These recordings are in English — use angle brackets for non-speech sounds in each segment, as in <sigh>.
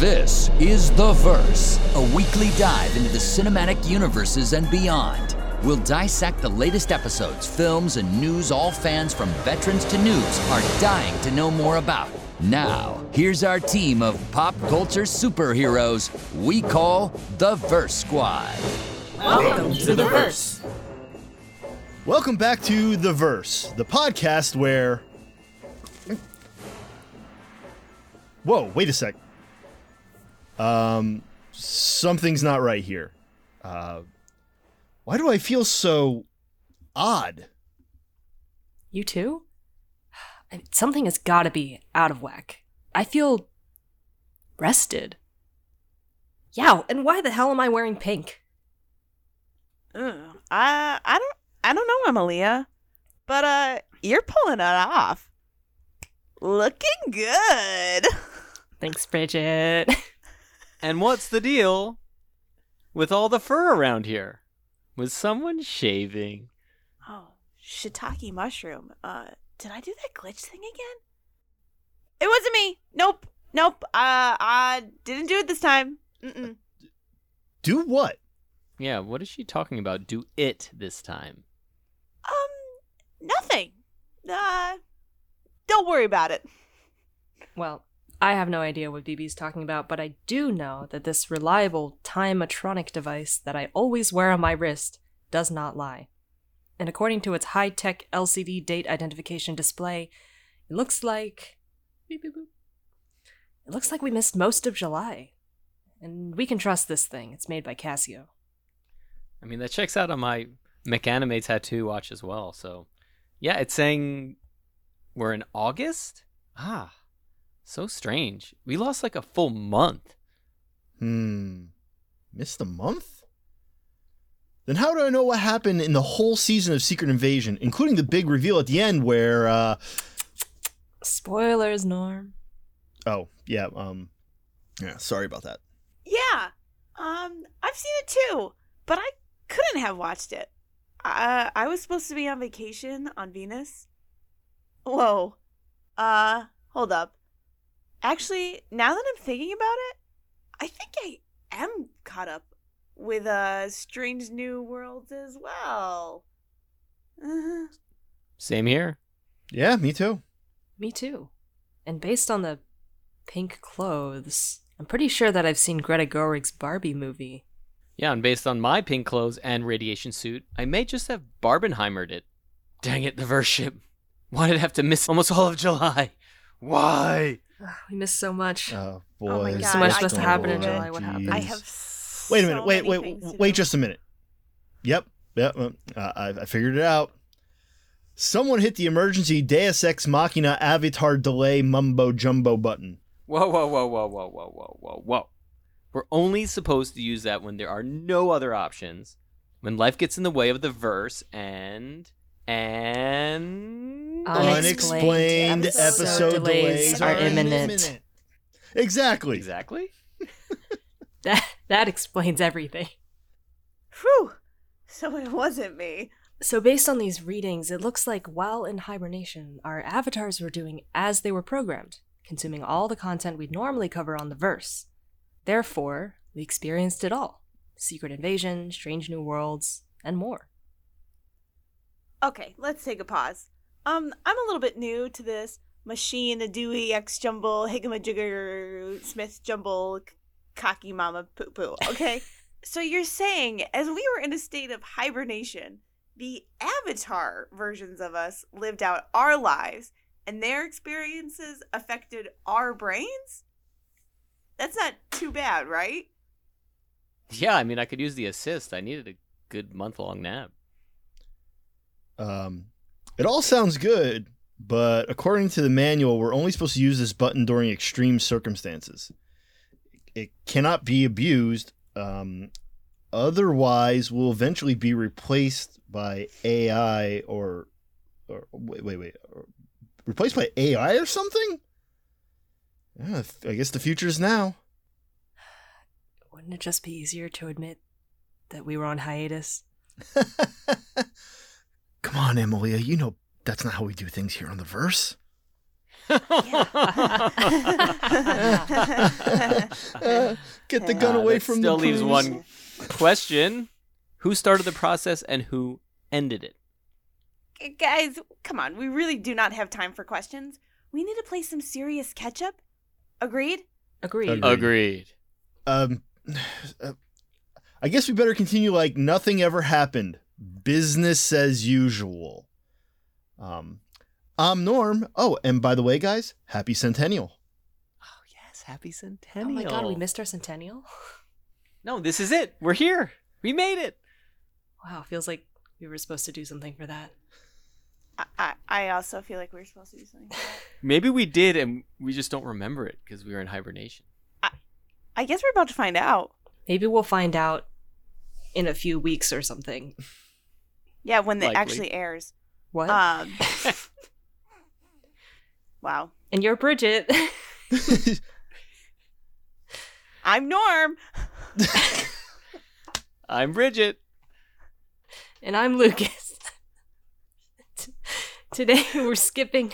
This is The Verse, a weekly dive into the cinematic universes and beyond. We'll dissect the latest episodes, films, and news all fans from veterans to noobs are dying to know more about. Now, here's our team of pop culture superheroes we call the Verse Squad. Welcome to the Verse. Welcome back to The Verse, the podcast where. Whoa, wait a sec. Um, something's not right here. Uh, why do I feel so odd? You too? Something has got to be out of whack. I feel rested. Yeah, and why the hell am I wearing pink? Ugh. I I don't I don't know, Emilia, but uh, you're pulling it off. Looking good. <laughs> Thanks, Bridget. <laughs> And what's the deal with all the fur around here? Was someone shaving? Oh, shiitake mushroom. Uh, did I do that glitch thing again? It wasn't me. Nope. Nope. Uh, I didn't do it this time. Mm-mm. Do what? Yeah, what is she talking about? Do it this time. Um, nothing. Uh, don't worry about it. well, I have no idea what BB's talking about, but I do know that this reliable timeatronic device that I always wear on my wrist does not lie. And according to its high tech LCD date identification display, it looks like. It looks like we missed most of July. And we can trust this thing. It's made by Casio. I mean, that checks out on my McAnime tattoo watch as well. So, yeah, it's saying we're in August? Ah, so strange. We lost like a full month. Hmm. Missed a month? Then how do I know what happened in the whole season of Secret Invasion, including the big reveal at the end where, uh. Spoilers, Norm. Oh, yeah, um. Yeah, sorry about that. Yeah. Um, I've seen it too, but I couldn't have watched it. Uh, I was supposed to be on vacation on Venus. Whoa. Uh, hold up. Actually, now that I'm thinking about it, I think I am caught up with uh Strange New Worlds as well. Uh, Same here. Yeah, me too. Me too. And based on the pink clothes, I'm pretty sure that I've seen Greta Gerwig's Barbie movie. Yeah, and based on my pink clothes and radiation suit, I may just have Barbenheimered it. Dang it, the verse ship. Why did I have to miss almost all of July? Why? Ugh, <sighs> we missed so much. Oh, Oh boy. my God, so much I must have happened in July. What happened? I have. Wait a so minute. Wait, wait, wait just a minute. Yep, yep. uh, I, I figured it out. Someone hit the emergency Deus Ex Machina avatar delay mumbo jumbo button. Whoa, whoa, whoa, whoa, whoa, whoa, whoa, whoa, whoa. We're only supposed to use that when there are no other options, when life gets in the way of the verse, and. And. Unexplained Unexplained episode episode delays delays are are imminent. imminent. Exactly. Exactly? <laughs> That that explains everything. Whew. So it wasn't me. So based on these readings, it looks like while in hibernation, our avatars were doing as they were programmed, consuming all the content we'd normally cover on the verse. Therefore, we experienced it all. Secret Invasion, Strange New Worlds, and more. Okay, let's take a pause. Um, I'm a little bit new to this machine, a Dewey, X jumble, Higamajigger, Smith jumble, cocky mama poo poo. Okay, <laughs> so you're saying as we were in a state of hibernation, the avatar versions of us lived out our lives, and their experiences affected our brains. That's not too bad, right? Yeah, I mean, I could use the assist. I needed a good month long nap. Um, it all sounds good, but according to the manual, we're only supposed to use this button during extreme circumstances. It cannot be abused. Um, otherwise, we'll eventually be replaced by AI or, or wait, wait, wait, or replaced by AI or something. Yeah, I guess the future is now. Wouldn't it just be easier to admit that we were on hiatus? <laughs> Come on, Emilia. You know that's not how we do things here on the verse. Get the gun Uh, away that from still the leaves cruise. one question: Who started the process and who ended it? Guys, come on. We really do not have time for questions. We need to play some serious catch up. Agreed? Agreed. Agreed. Agreed. Um, <sighs> uh, I guess we better continue like nothing ever happened. Business as usual. Um, I'm Norm. Oh, and by the way, guys, happy Centennial. Oh yes, happy centennial. Oh my god, we missed our centennial. No, this is it. We're here. We made it. Wow, feels like we were supposed to do something for that. I, I, I also feel like we are supposed to do something. <laughs> Maybe we did, and we just don't remember it because we were in hibernation. I guess we're about to find out. Maybe we'll find out in a few weeks or something. Yeah, when it actually airs. What? Um, <laughs> wow. and you're Bridget. <laughs> I'm Norm. <laughs> I'm Bridget. and I'm Lucas. T- Today we're skipping.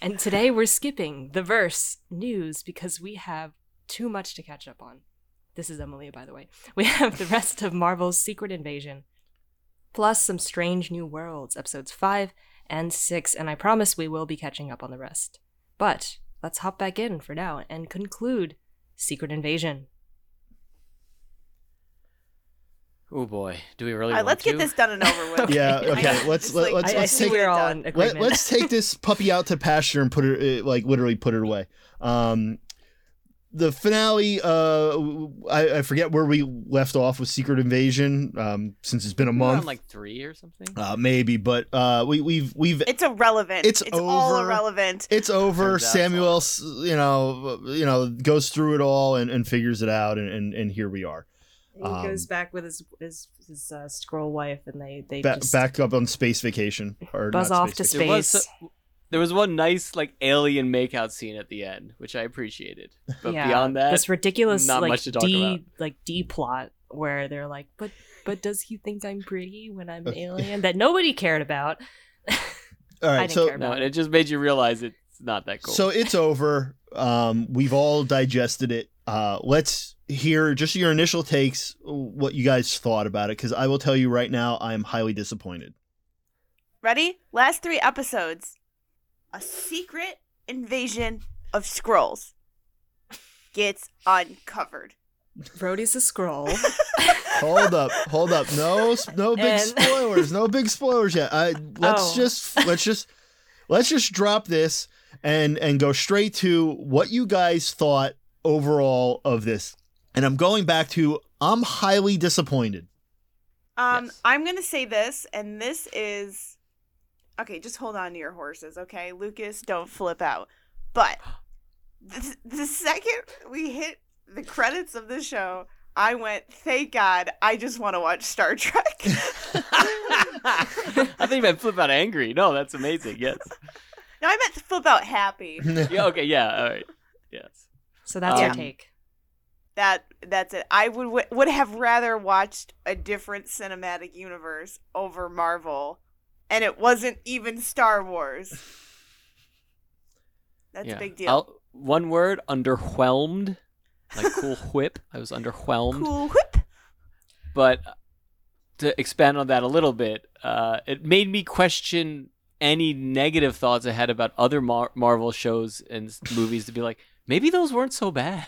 and today we're skipping the verse news because we have too much to catch up on. This is Emily, by the way. We <laughs> have the rest of Marvel's Secret Invasion, plus some strange new worlds, episodes 5 and 6, and I promise we will be catching up on the rest. But let's hop back in for now and conclude Secret Invasion. Oh boy, do we really All right, want let's to? get this done and over with. <laughs> Yeah, okay, let's- just, let- let's- I, I let's take- we're all in Let, agreement. let's take this puppy out to pasture and put her, uh, like, literally put it away. Um, the finale, uh, I, I forget where we left off with Secret Invasion, um, since it's been a We were month, like three or something. uh, maybe, but uh, we, we've we've It's irrelevant. It's all over. irrelevant. it's over. Turns out Samuel, you know, you know, goes through it all and, and figures it out, and, and, and here we are, He goes Um, back with his his, his uh, Skrull wife, and they they ba- just back up on space vacation or buzz not off to vacation. Space. So- there was one nice like alien makeout scene at the end, which I appreciated. But yeah, beyond that, this ridiculous not like much to talk D about. like D plot where they're like, but but does he think I'm pretty when I'm <laughs> alien? That nobody cared about. <laughs> All I didn't so care no, about and it just made you realize it's not that cool. So it's over. Um, we've all digested it. Uh, let's hear just your initial takes, what you guys thought about it, because I will tell you right now, I am highly disappointed. Ready? Last three episodes. A secret invasion of Skrulls gets uncovered. Rhodey's a Skrull. <laughs> Hold up, hold up. No, no big And- <laughs> spoilers. No big spoilers yet. I let's Oh. just let's just let's just drop this and and go straight to what you guys thought overall of this. And I'm going back to I'm highly disappointed. Um, Yes. I'm gonna say this, and this is okay. Just hold on to your horses, okay, Lucas. Don't flip out. But <gasps> the, the second we hit the credits of the show, I went, "Thank God! I just want to watch Star Trek." <laughs> I think you meant flip out angry. No, that's amazing. Yes. <laughs> no, I meant to flip out happy. <laughs> Yeah. Okay. Yeah. All right. Yes. So that's your Um, take. That that's it. I would would have rather watched a different cinematic universe over Marvel, and it wasn't even Star Wars. <laughs> That's yeah. a big deal. I'll- one word: underwhelmed. Like cool <laughs> whip. I was underwhelmed. Cool whip. But to expand on that a little bit, uh, it made me question any negative thoughts I had about other Mar- Marvel shows and <laughs> movies to be like, maybe those weren't so bad.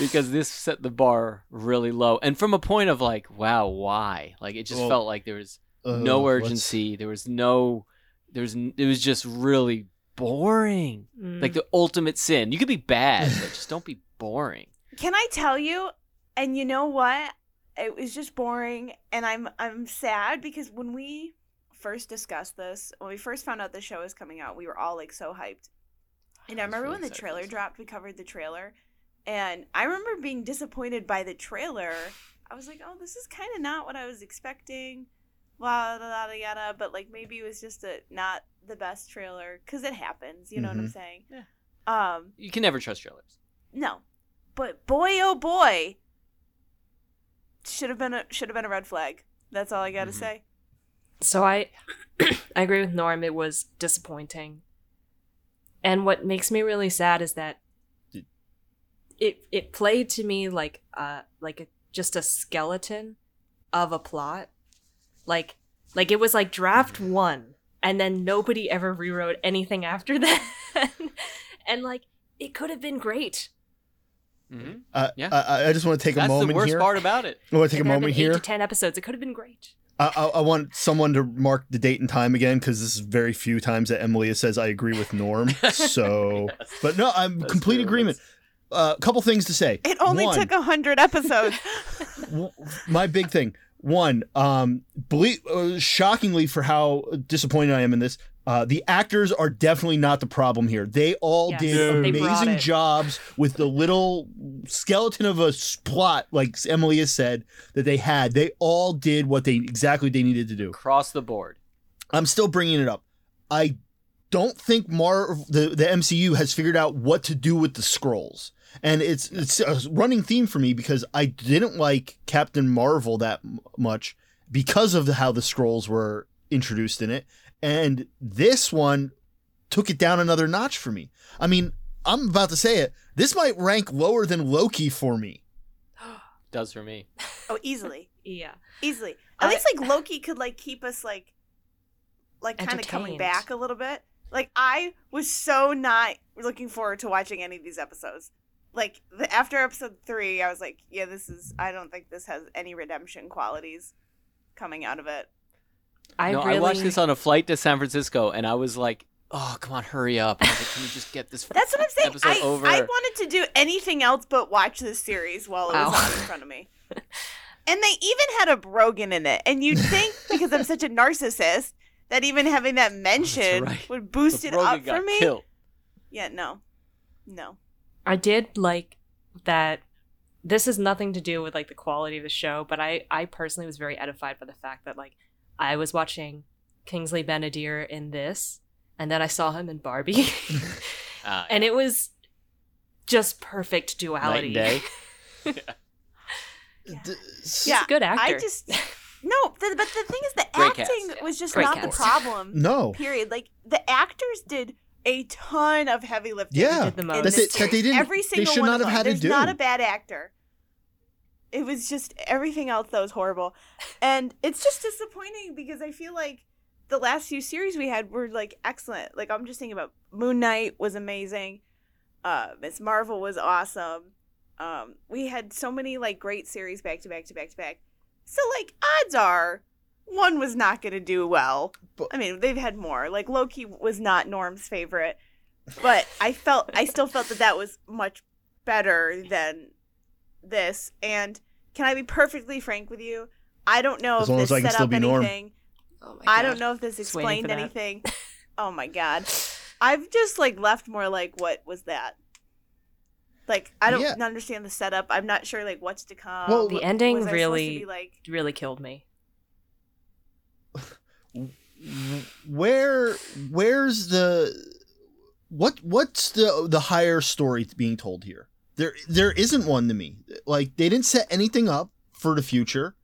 because this set the bar really low. And from a point of like, wow, why? Like it just Well, felt like there was Uh, no let's- urgency. There was no there was it was just really boring. Mm. Like the ultimate sin. You could be bad, but just don't be boring. Can I tell you? And you know what? It was just boring, and I'm I'm sad because when we first discussed this, when we first found out the show was coming out, we were all like so hyped. And I I remember really when the trailer this. dropped, we covered the trailer, and I remember being disappointed by the trailer. I was like, "Oh, this is kind of not what I was expecting." Blah blah blah yada, but like maybe it was just a not the best trailer because it happens. You know what I'm Mhm. saying? Yeah. Um, You can never trust trailers. no, but boy, oh boy, should have been a should have been a red flag. That's all I got to Mhm. say. So I <clears throat> I agree with Norm. It was disappointing. And what makes me really sad is that it it played to me like uh like a, just a skeleton of a plot. Like like it was like draft 1 and then nobody ever rewrote anything after <laughs> that. and like it could have been great. hmm Uh, Yeah. I, I just want to take a That's moment the worst here. part about it. I want to take If a moment eight here. to 10 episodes. It could have been great. I, I, I want someone to mark the date and time again because this is very few times that Emily says I agree with Norm. <laughs> So, Yes. but no, I'm That's complete true. agreement. A couple things to say. It only One, took a hundred episodes. <laughs> my big thing. One, um, belie- uh, shockingly for how disappointed I am in this, uh, the actors are definitely not the problem here. They all Yes, did they amazing jobs with the little skeleton of a plot, like Emily has said, that they had. They all did what they exactly they needed to do. Across the board. I'm still bringing it up. I don't think Mar the the MCU has figured out what to do with the Skrulls, and it's it's a running theme for me because I didn't like Captain Marvel that m- much because of the, how the Skrulls were introduced in it, and this one took it down another notch for me. I mean, I'm about to say it. This might rank lower than Loki for me. <gasps> Does for me. <laughs> oh, easily, Yeah. easily. At I- least like Loki could like keep us like, like kind of coming Entertained. back a little bit. Like I was so not looking forward to watching any of these episodes. Like the after episode three, I was like, yeah, this is. I don't think this has any redemption qualities coming out of it. I no, really I watched this on a flight to San Francisco, and I was like, "Oh, come on, hurry up! I was like, Can we just get this <laughs> That's what I'm <laughs> saying. I, over?" I wanted to do anything else but watch this series while it was Wow. on in front of me. And they even had a Brogan in it. And you'd think <laughs> because I'm such a narcissist that even having that mentioned right. would boost The it up got for me. killed. Yeah, no. No. I did like that this has nothing to do with like the quality of the show, but I I personally was very edified by the fact that like I was watching Kingsley Ben-Adir in this and then I saw him in Barbie. Ah, <laughs> <laughs> and it was just perfect night duality. and day. <laughs> Yeah. D- Yeah, good actor. I just no, th- but the thing is the Great acting cast. was just Great not cast. the problem. no. Period. Like the actors did a ton of heavy lifting. Yeah, did the in most. that they, that they didn't. every single they should one not of have them. had There's to do. not a bad actor. It was just everything else that was horrible, and it's just disappointing because I feel like the last few series we had were like excellent. Like I'm just thinking about Moon Knight was amazing, uh, Miss Marvel was awesome. Um, we had so many like great series back to back to back to back. So like odds are one was not going to do well. But- I mean, they've had more. Like Loki was not Norm's favorite, but I felt I still felt that that was much better than this. And can I be perfectly frank with you? I don't know As if this as I can set still up be Norm. anything. Oh my I don't know if this Just waiting for explained anything. <laughs> oh my god. I've just like left more like what was that? Like I don't Yeah. understand the setup. I'm not sure like what's to come. Well, The ending I supposed to really like really killed me. Where where's the what what's the the higher story being told here there there isn't one to me like they didn't set anything up for the future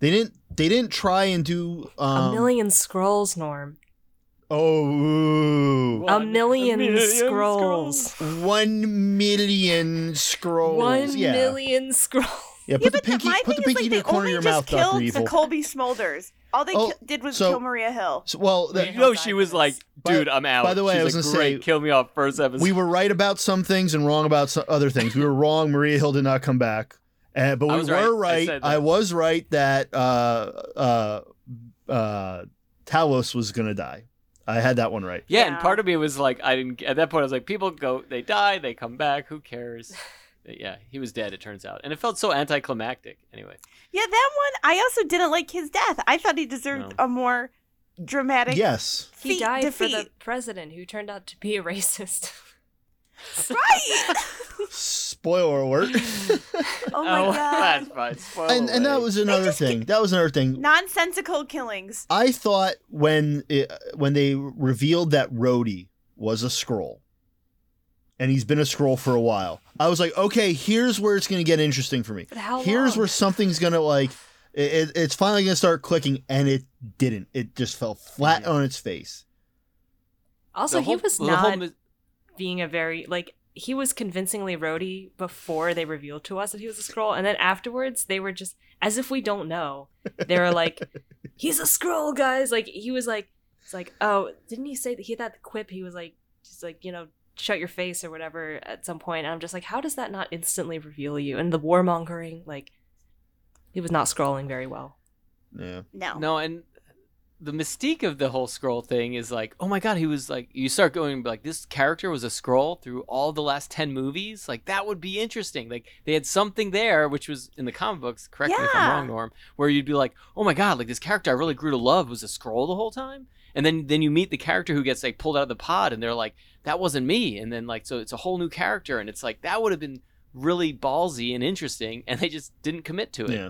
they didn't they didn't try and do um a million Skrulls, Norm. oh ooh. A One million, million Skrulls. one million Skrulls One yeah million Skrulls. Yeah yeah, put the but the, pinky my put the thing is pinky like in they the corner of only your just mouth killed dr the evil Cobie Smulders. All they Oh, ki- did was so- kill Maria Hill. so, well that, You know, she was like, By- "Dude, I'm out." by the way, She's I was like, gonna say, kill me off first episode." we were right about some things and wrong about some other things. We were wrong. Maria Hill did not come back, uh, but we were right. I right. said I, was right that uh, uh, uh, Talos was gonna die. I had that one right. Yeah, and part of me was like, I didn't. At that point, I was like, people go, they die, they come back. Who cares? <laughs> yeah, he was dead. It turns out, and it felt so anticlimactic. Anyway, Yeah, that one. I also didn't like his death. I thought he deserved No. a more dramatic. Yes. He Feet died for the president who turned out to be a racist. Right. <laughs> Spoiler alert. oh my <laughs> oh, god. that's fine. Spoiler and and that was another thing. That was another thing. Nonsensical killings. I thought when it, when they revealed that Rhodey was a Skrull, and he's been a Skrull for a while, I was like, okay, here's where it's going to get interesting for me. But how Here's long? where something's going to like. It, it, it's finally gonna start clicking, and it didn't. It just fell flat Yeah. on its face. Also, The he was the whole not mis- being a very like he was convincingly Rhodey before they revealed to us that he was a Skrull, and then afterwards they were just as if we don't know. They were like, <laughs> "He's a Skrull, guys!" Like he was like, "It's like, oh, didn't he say that he had that quip? He was like, just like you know." Shut your face or whatever at some point. And I'm just like, how does that not instantly reveal you? And the warmongering, like, he was not Skrulling very well. Yeah. No. No, and the mystique of the whole Skrull thing is like, oh my god, he was like, you start going like, this character was a Skrull through all the last ten movies. Like that would be interesting. Like they had something there, which was in the comic books. Correct me if I'm wrong, Norm, where you'd be like, oh my god, like this character I really grew to love was a Skrull the whole time. And then then you meet the character who gets like pulled out of the pod, and they're like, that wasn't me. And then like, so it's a whole new character, and it's like that would have been really ballsy and interesting, and they just didn't commit to it Yeah.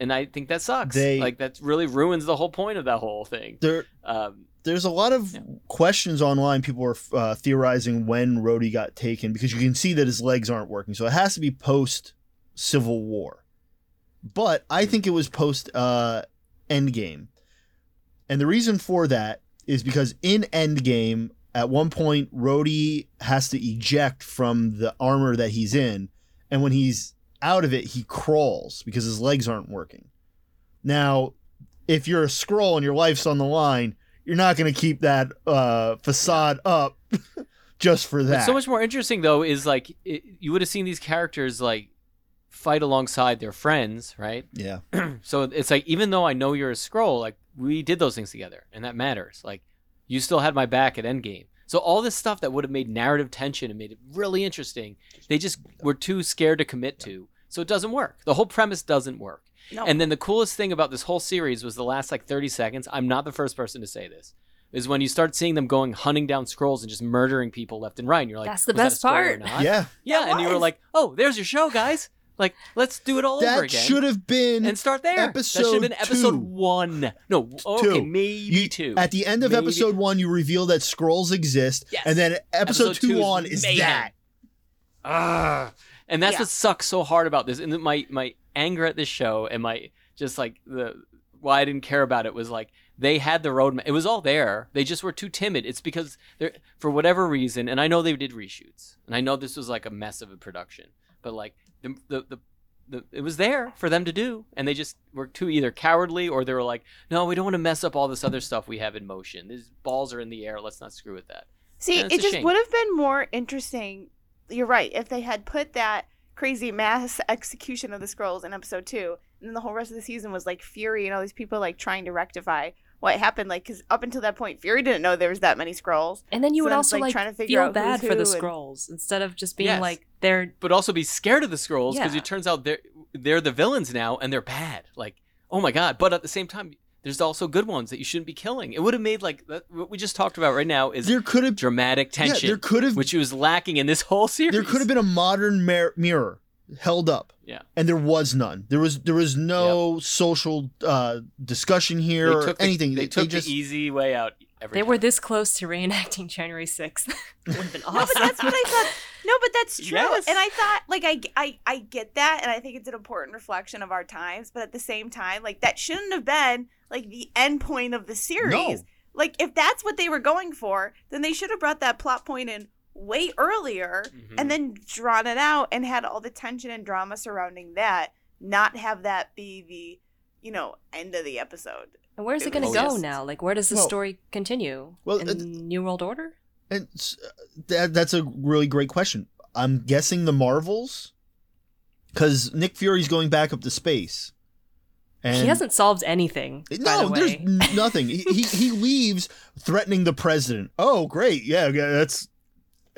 and I think that sucks. They- like that really ruins the whole point of that whole thing. There, Um, there's a lot of Yeah. questions online. People are uh, theorizing when Rhodey got taken because you can see that his legs aren't working. So it has to be post Civil War. But I think it was post uh, Endgame. And the reason for that is because in Endgame, at one point, Rhodey has to eject from the armor that he's in. And when he's out of it, he crawls because his legs aren't working. Now, if you're a Skrull and your life's on the line, you're not going to keep that uh, facade up <laughs> just for that. What's so much more interesting though is like it, you would have seen these characters like fight alongside their friends, right? yeah. <clears throat> so it's like even though I know you're a Skrull, like we did those things together, and that matters. Like you still had my back at Endgame. So all this stuff that would have made narrative tension and made it really interesting, they just were too scared to commit to. So it doesn't work. The whole premise doesn't work. No. And then the coolest thing about this whole series was the last like 30 seconds. I'm not the first person to say this. Is when you start seeing them going hunting down Skrulls and just murdering people left and right. And you're like, That's the "Was that a best part." Yeah. Yeah. That And you were like, oh, there's your show, guys. Like, let's do it all over again. That should have been and start there. that should have been episode episode two. one. No, okay, Two. maybe You- two. At the end of Maybe- episode one, you reveal that Skrulls exist, Yes. and then episode, Episode two, two is on is mayhem. that. Ah, and that's Yeah. what sucks so hard about this. And my my anger at this show and my just like the why I didn't care about it was like they had the roadmap. It was all there. They just were too timid. It's because they're for whatever reason. And I know they did reshoots, and I know this was like a mess of a production. But like the the the. the it was there for them to do, and they just were too either cowardly or they were like, "No, we don't want to mess up all this other stuff we have in motion. These balls are in the air. Let's not screw with that." See, it just shame. would have been more interesting. You're right. If they had put that crazy mass <laughs> execution of the Skrulls in episode two, and then the whole rest of the season was like Fury and all these people like trying to rectify what happened. Like, because up until that point, Fury didn't know there was that many Skrulls. And then you So would then also like, like, trying to figure feel out bad for the and- Skrulls instead of just being Yes. like they're but also be scared of the Skrulls because Yeah. it turns out they're they're the villains now and they're bad. Like, oh my god! But at the same time, there's also good ones that you shouldn't be killing. It would have made like what we just talked about right now is There could have dramatic tension, Yeah, there could have which was lacking in this whole series. there could have been a modern mir- mirror held up. Yeah. And there was none. There was there was no social uh, discussion here They or took the, anything. They, They, took just the easy way out. Every they time. were this close to reenacting January 6th. <laughs> would have been awesome. No, but that's what I thought. No, but that's true. Yes. And I thought, like, I, I, I get that, and I think it's an important reflection of our times. But at the same time, like, that shouldn't have been like the end point of the series. No. Like, if that's what they were going for, then they should have brought that plot point in way earlier, Mhm. and then drawn it out and had all the tension and drama surrounding that. Not have that be the, you know, end of the episode. and where's it It going to go just- now? Like, where does the Well- story continue? Well, In it- New World Order? and s- that that's a really great question. I'm guessing the Marvels cuz Nick Fury's going back up to space. And he hasn't solved anything. by No, the there's way. n- nothing. he, he he <laughs> leaves threatening the president. Oh, great. Yeah, yeah, that's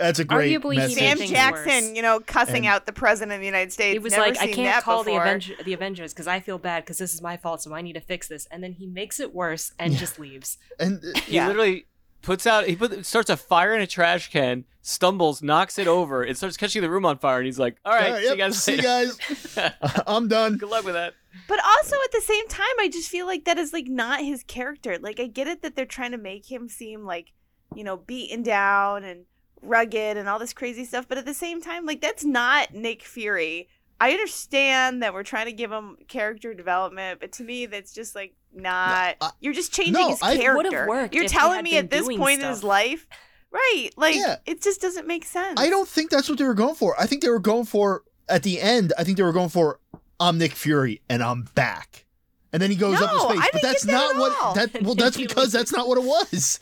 that's a great Arguably, he message. Sam Jackson, worse. you know, cussing And- out the president of the United States. He was Never like, I can't that call the. Avenger- the Avengers because I feel bad because this is my fault, so I need to fix this. And then he makes it worse and Yeah. just leaves. and uh, <laughs> He Yeah. literally puts out. He put, starts a fire in a trash can, stumbles, knocks it over. It starts catching the room on fire, and he's like, "All right, all right, see you yep, guys. see you guys. <laughs> <laughs> I'm done. Good luck with that. But also at the same time, I just feel like that is like not his character. Like I get it that they're trying to make him seem like, you know, beaten down and rugged and all this crazy stuff, but at the same time, like that's not Nick Fury I understand that we're trying to give him character development, but to me, that's just like not. I- you're just changing no, his I- would've character. worked You're telling me at this doing point in his life, right? Like Yeah. it just doesn't make sense. I don't think that's what they were going for. I think they were going for at the end. I think they were going for I'm Nick Fury and I'm back. And then he goes up his space. I but didn't that's get that not what all. that well <laughs> that's because that's not what it was.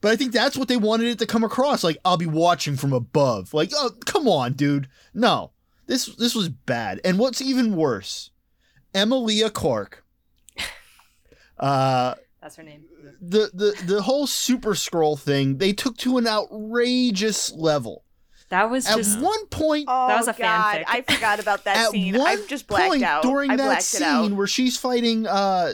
But I think that's what they wanted it to come across. Like I'll be watching from above. Like, oh come on, dude. No. This this was bad. And what's even worse, Emilia Clarke. <laughs> Uh That's her name. the the the whole super Skrull thing they took to an outrageous level. That was At just one point Oh That was a God, fanfic. I forgot about that at scene. one I've just blacked point out. during I that blacked out. scene where she's fighting uh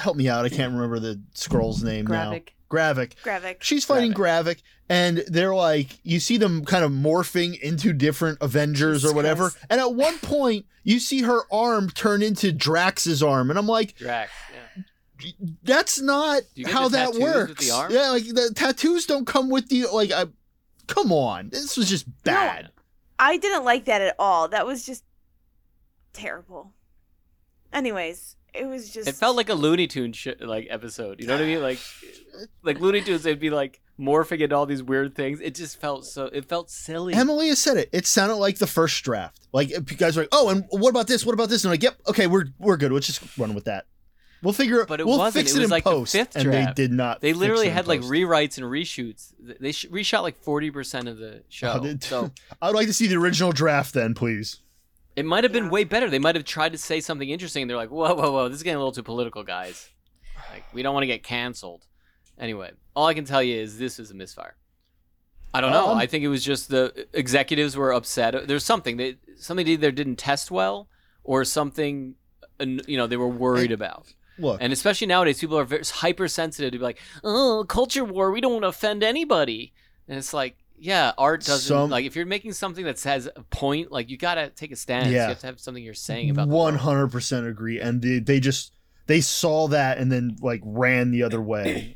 help me out i can't remember the Skrull's name now graphic. Gravik Gravik. she's fighting gravik and they're like you see them kind of morphing into different avengers or whatever Christ. and at one point you see her arm turn into drax's arm and i'm like Drax. Yeah. that's not Do you get how that tattoos with works the arm? yeah like the tattoos don't come with the like I, come on this was just bad I didn't like that at all. That was just terrible. Anyways, it was just. It felt like a Looney Tunes sh- like episode. You know what I mean? Like, like Looney Tunes, they'd be like morphing into all these weird things. It just felt so. It felt silly. Emily has said it. It sounded like the first draft. Like you guys are like, oh, and what about this? What about this? And I'm like, yep, okay, we're we're good. Let's just run with that. We'll figure. it. But it we'll wasn't. fix It it, was in like the post, fifth and they did not. they literally it had like rewrites and reshoots. They sh- reshot like forty percent of the show. Oh, so <laughs> I would like to see the original draft then, please. it might have been Yeah. way better. They might have tried to say something interesting. and They're like, whoa, whoa, whoa, this is getting a little too political, guys. Like, we don't want to get canceled. Anyway, all I can tell you is this is a misfire. I don't know. Um, I think it was just the executives were upset. There's something they something either didn't test well or something, you know, they were worried about. Look, And especially nowadays, people are very hypersensitive to be like, "Oh, culture war. We don't want to offend anybody." And it's like, yeah, art doesn't Some- like if you're making something that has a point, like you gotta take a stance. Yeah. You have to have something you're saying about. one hundred percent agree. And they, they just they saw that and then like ran the other way. <clears throat>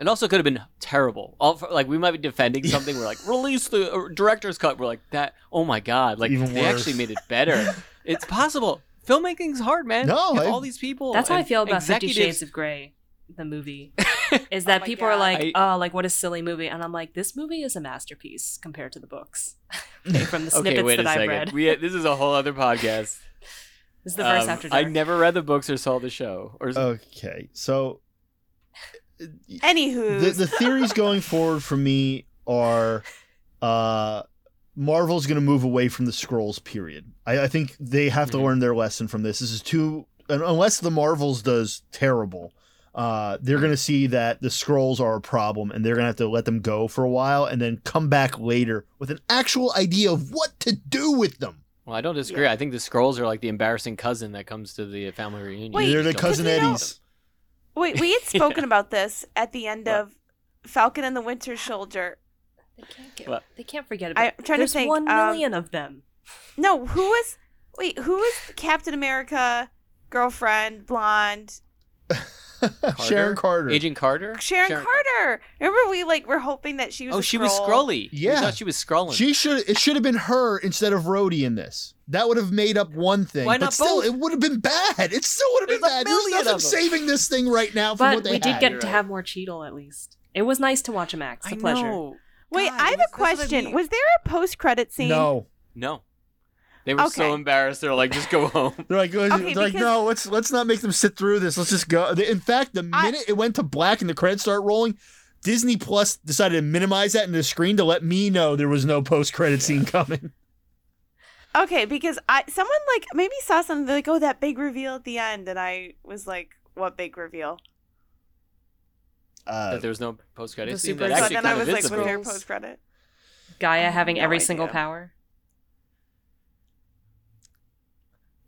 It also could have been terrible. All for, like we might be defending something. We're like, release the uh, director's cut. We're like that. Oh my god! Like Even they worse. actually made it better. <laughs> it's possible. Filmmaking's hard, man. No, You have I- all these people. That's how I feel about Fifty Shades of Grey, the movie. <laughs> Is that my people are like, I- oh, like what a silly movie, and I'm like, this movie is a masterpiece compared to the books. <laughs> okay, from the Okay, snippets wait a that I've second. read. We, this is a whole other podcast. This is the first Um, after dark. I never read the books or saw the show. Or Okay, so Anywho, the the theories going forward for me are uh Marvel's going to move away from the Skrulls period. I, I think they have to Mhm. learn their lesson from this. This is too unless the Marvels does terrible. Uh, they're going to see that the Skrulls are a problem and they're going to have to let them go for a while and then come back later with an actual idea of what to do with them. Well, I don't disagree. I think the Skrulls are like the embarrassing cousin that comes to the family reunion. Wait, You they're the just don't cousin know. Eddies. Wait, we had <laughs> spoken about this at the end What? of Falcon and the Winter Soldier. they can't get, What? they can't forget about. I'm trying to There's think, one um, million of them. No, who was? Wait, who was Captain America girlfriend, blonde? <laughs> <laughs> Sharon Carter. Agent Carter. Sharon, Carter. Remember, we like were hoping that she was. Oh, a she was Skrull? Skrully. Yeah. we thought she was Skrulling. She should. It should have been her instead of Rhodey in this. That would have made up one thing. Why but not still, both? it would have been bad. It still would have been There's a bad. There's million nothing of them. saving this thing right now from what But they we did had. get to have more Cheadle at least. It was nice to watch him act. It's a I pleasure. know. Wait, God, I have that's- a that's what I question. mean. Was there a post-credit scene? No, No. They were so embarrassed. They're like, just go <laughs> home. they're like, they're Okay, like, no, let's let's not make them sit through this. Let's just go. In fact, the I- minute it went to black and the credits start rolling, Disney Plus decided to minimize that in the screen to let me know there was no post credit scene coming. Okay, because I someone like maybe saw something like, oh, that big reveal at the end, and I was like, what big reveal? Uh, that there was no post credit The scene. super- That So actually then I was of like, is was there post credit? Gaia having no every single power.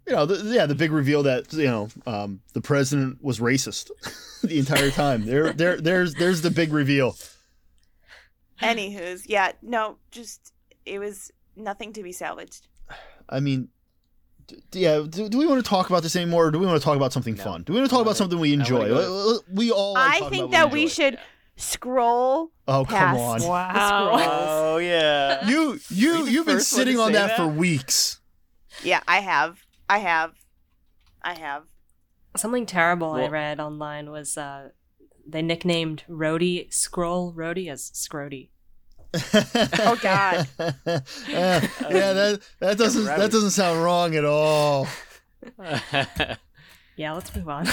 You know, the, yeah, the big reveal that you know um, the president was racist <laughs> the entire time. There, there, there's there's the big reveal. Anywho's, yeah, no, just it was nothing to be salvaged. I mean, d- yeah. Do, do we want to talk about this anymore, or do we want to talk about something No. fun? Do we want to talk I about something we enjoy? go We all. like I think about that what we enjoy. should scroll. Oh come on! Wow. Oh yeah. You Were you you the you've been sitting on that, that? for weeks. Yeah, I have. I have. I have. Something terrible I read online was uh, they nicknamed Rhodey Skrull Rhodey as Scrody. <laughs> Oh, God. <laughs> Uh, yeah, that that doesn't that doesn't sound wrong at all. <laughs> Yeah, let's move on.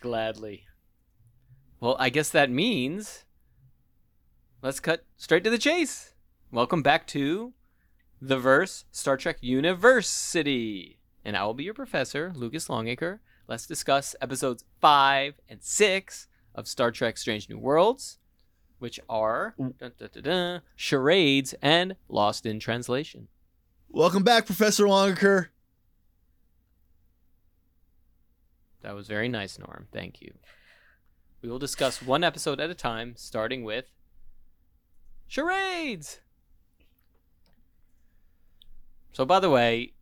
Gladly. Well, I guess that means let's cut straight to the chase. Welcome back to the Verse Star Trek University. And I will be your professor, Lucas Longacre. Let's discuss episodes 5 and 6 of Star Trek Strange New Worlds, which are dun, dun, dun, Charades and Lost in Translation. Welcome back, Professor Longacre. That was very nice, Norm. Thank you. We will discuss one episode at a time, starting with charades. So, by the way,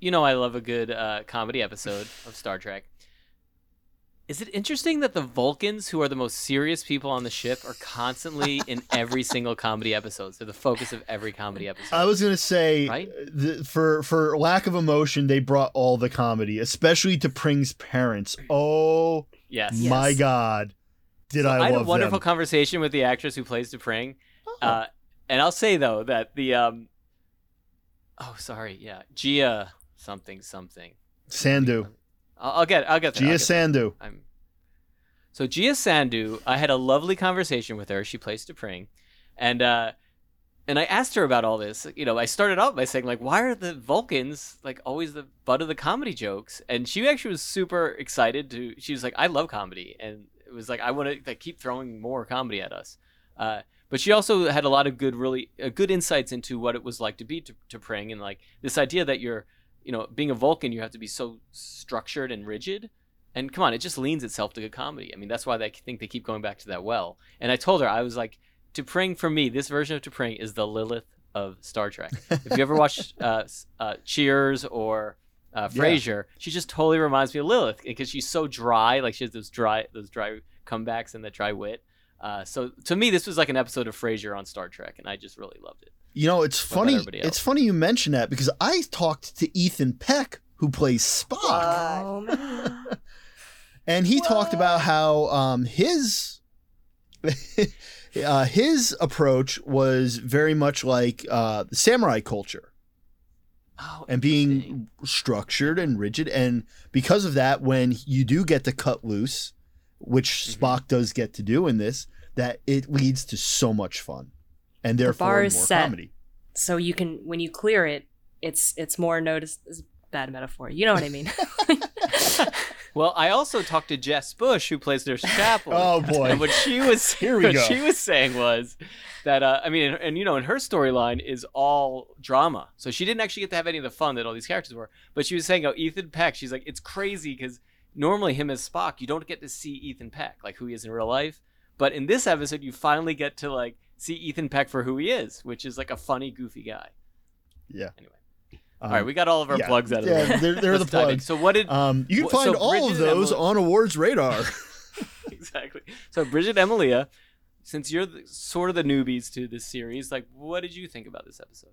you know I love a good uh, comedy episode of Star Trek. Is it interesting that the Vulcans, who are the most serious people on the ship, are constantly in <laughs> every single comedy episode? They're the focus of every comedy episode. I was gonna say, Right? the, for for lack of emotion, they brought all the comedy, especially T'Pring's parents. Oh yes. my Yes. God, did So I, I had love a wonderful them? conversation with the actress who plays T'Pring. Oh. Uh, and I'll say though that the um, oh sorry, yeah, Gia something something. Sandhu, I'll, I'll get I'll get there. Gia I'll get. Sandhu. I'm so Gia Sandhu. I had a lovely conversation with her. She plays T'Pring, and uh, and I asked her about all this. You know, I started out by saying like, why are the Vulcans like always the butt of the comedy jokes? And she actually was super excited to. She was like, I love comedy, and it was like I want to like keep throwing more comedy at us. Uh, but she also had a lot of good, really uh, good insights into what it was like to be to, T'Pring, and like this idea that you're, you know, being a Vulcan, you have to be so structured and rigid. And come on, it just leans itself to good comedy. I mean, that's why they think they keep going back to that well. And I told her, I was like, T'Pring for me, this version of T'Pring is the Lilith of Star Trek. <laughs> if you ever watched uh, uh, Cheers or uh, Yeah. Frasier, she just totally reminds me of Lilith because she's so dry. Like she has those dry, those dry comebacks and that dry wit. Uh, so to me, this was like an episode of Frasier on Star Trek, and I just really loved it. You know, it's What funny. It's funny you mention that because I talked to Ethan Peck, who plays Spock, oh man. <laughs> and he talked about how um, his <laughs> uh, his approach was very much like uh, the samurai culture Oh, and being structured and rigid, and because of that, when you do get to cut loose, which Mhm. Spock does get to do in this, that it leads to so much fun, and The therefore bar more set. comedy. so you can when you clear it, it's it's more noticed. It's bad metaphor. You know what I mean? <laughs> Well, I also talked to Jess Bush, who plays Nurse Chapel. Oh, boy. And what she was <laughs> Here we what go. she was saying was that uh, I mean, and, and you know, and her storyline is all drama, so she didn't actually get to have any of the fun that all these characters were. But she was saying, "Oh, Ethan Peck." She's like, "It's crazy because normally him as Spock, you don't get to see Ethan Peck like who he is in real life, but in this episode, you finally get to like see Ethan Peck for who he is, which is like a funny, goofy guy." Yeah. Anyway, Um, all right, we got all of our yeah. plugs out of the Yeah, way. they're, they're the Let's dive in. plugs. So what did Um, you can find so all of Bridget and those Emily- on Awards Radar. <laughs> <laughs> exactly. So Bridget Emilia, since you're the, sort of the newbies to this series, like what did you think about this episode?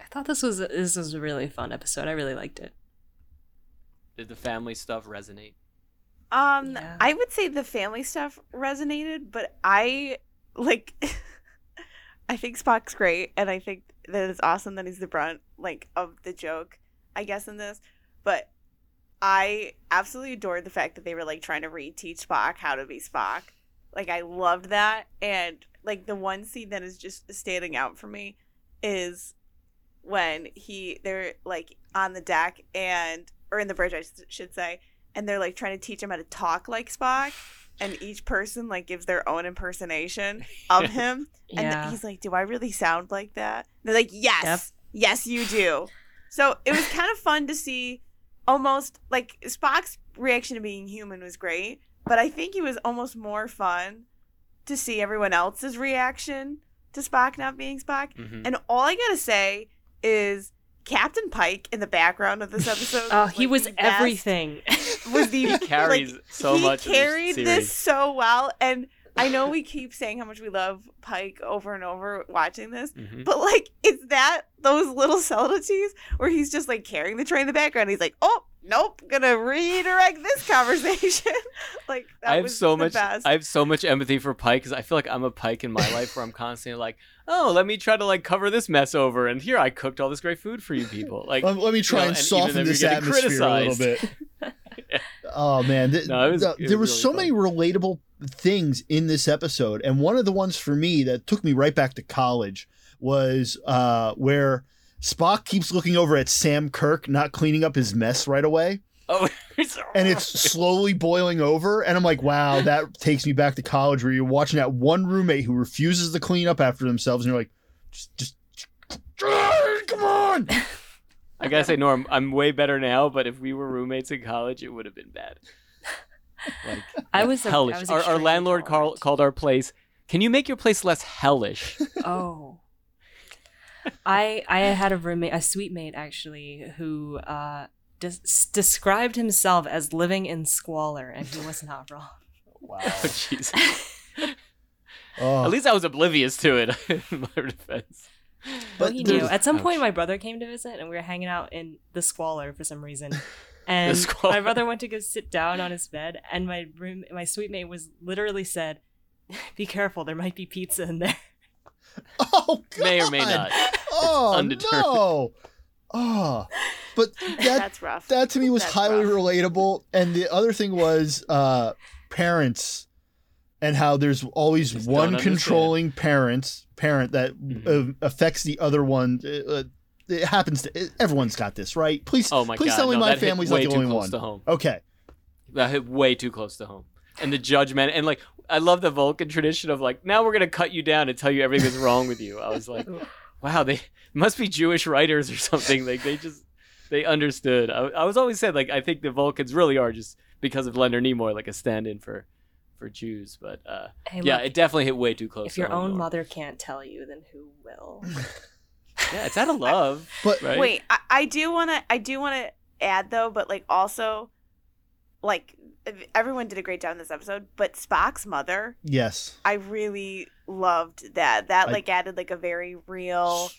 I thought this was this was a really fun episode. I really liked it. Did the family stuff resonate? Um, Yeah. I would say the family stuff resonated, but I like. <laughs> I think Spock's great, and I think that it's awesome that he's the brunt like of the joke, I guess in this. But I absolutely adored the fact that they were like trying to reteach Spock how to be Spock. Like I loved that, and like the one scene that is just standing out for me is when he they're like on the deck and or in the bridge I should say and they're like trying to teach him how to talk like Spock and each person like gives their own impersonation of <laughs> him and Yeah. he's like do I really sound like that And they're like yes Yep. yes you do so it was kind of fun to see almost like Spock's reaction to being human was great but I think it was almost more fun to see everyone else's reaction to Spock not being Spock Mhm. and all I gotta say is Captain Pike in the background of this episode. Oh, he like, was the everything. <laughs> Was the He carries like, so he much of this carried series. this so well, and <laughs> I know we keep saying how much we love Pike over and over watching this, Mhm. but like, is that those little subtleties where he's just like carrying the train in the background? He's like, oh, nope, gonna redirect this conversation. <laughs> like, that I have was so the much. Best. I have so much empathy for Pike because I feel like I'm a Pike in my life where I'm constantly like, oh, let me try to like cover this mess over, and here I cooked all this great food for you people. Like, let, let me try know, and and soften then this getting atmosphere a little bit. <laughs> oh man, th- No, was- th- it there was was so really many relatable things in this episode, and one of the ones for me that took me right back to college was uh, where Spock keeps looking over at Sam Kirk not cleaning up his mess right away. oh, <laughs> and it's slowly boiling over and i'm like wow that <laughs> takes me back to college where you're watching that one roommate who refuses to clean up after themselves and you're like just just come on <laughs> I gotta say, Norm, I'm way better now. But if we were roommates in college, it would have been bad. <laughs> Like I was a- I hellish. was our, our landlord call, called our place. Can you make your place less hellish? <laughs> Oh. I I had a roommate, a sweet mate actually, who uh, des- described himself as living in squalor, and he was not wrong. <laughs> wow oh, jeez. oh, At least I was oblivious to it. in my defense. But <laughs> but he knew. At some point, Ouch. my brother came to visit, and we were hanging out in the squalor for some reason. <laughs> And my brother went to go sit down on his bed, and my room, my sweet mate was literally said, "Be careful, there might be pizza in there." <laughs> oh God. May or may not. oh no oh but that That's rough. that to me was That's highly rough. relatable and the other thing was uh parents and how there's always Just one controlling parents parent that Mhm. uh, affects the other one uh, uh, it happens to everyone's got this right please Oh my please god! tell me no, my family's not way the only close one to home. okay That hit way too close to home. And the judgment, and like, I love the Vulcan tradition of like, now we're gonna cut you down and tell you everything that's wrong with you. I was like, <laughs> wow, they must be Jewish writers or something. Like they just they understood. I, I was always said like, I think the Vulcans really are just because of Leonard Nimoy, like a stand-in for for Jews. But uh, Hey, yeah, look, it definitely hit way too close. if to your own Norm. mother can't tell you, then who will? <laughs> yeah, it's out of love. <laughs> but right? Wait, I, I do want to. I do want to add though, but like also, like everyone did a great job in this episode, but Spock's mother, yes I really loved that. That I- like added like a very real.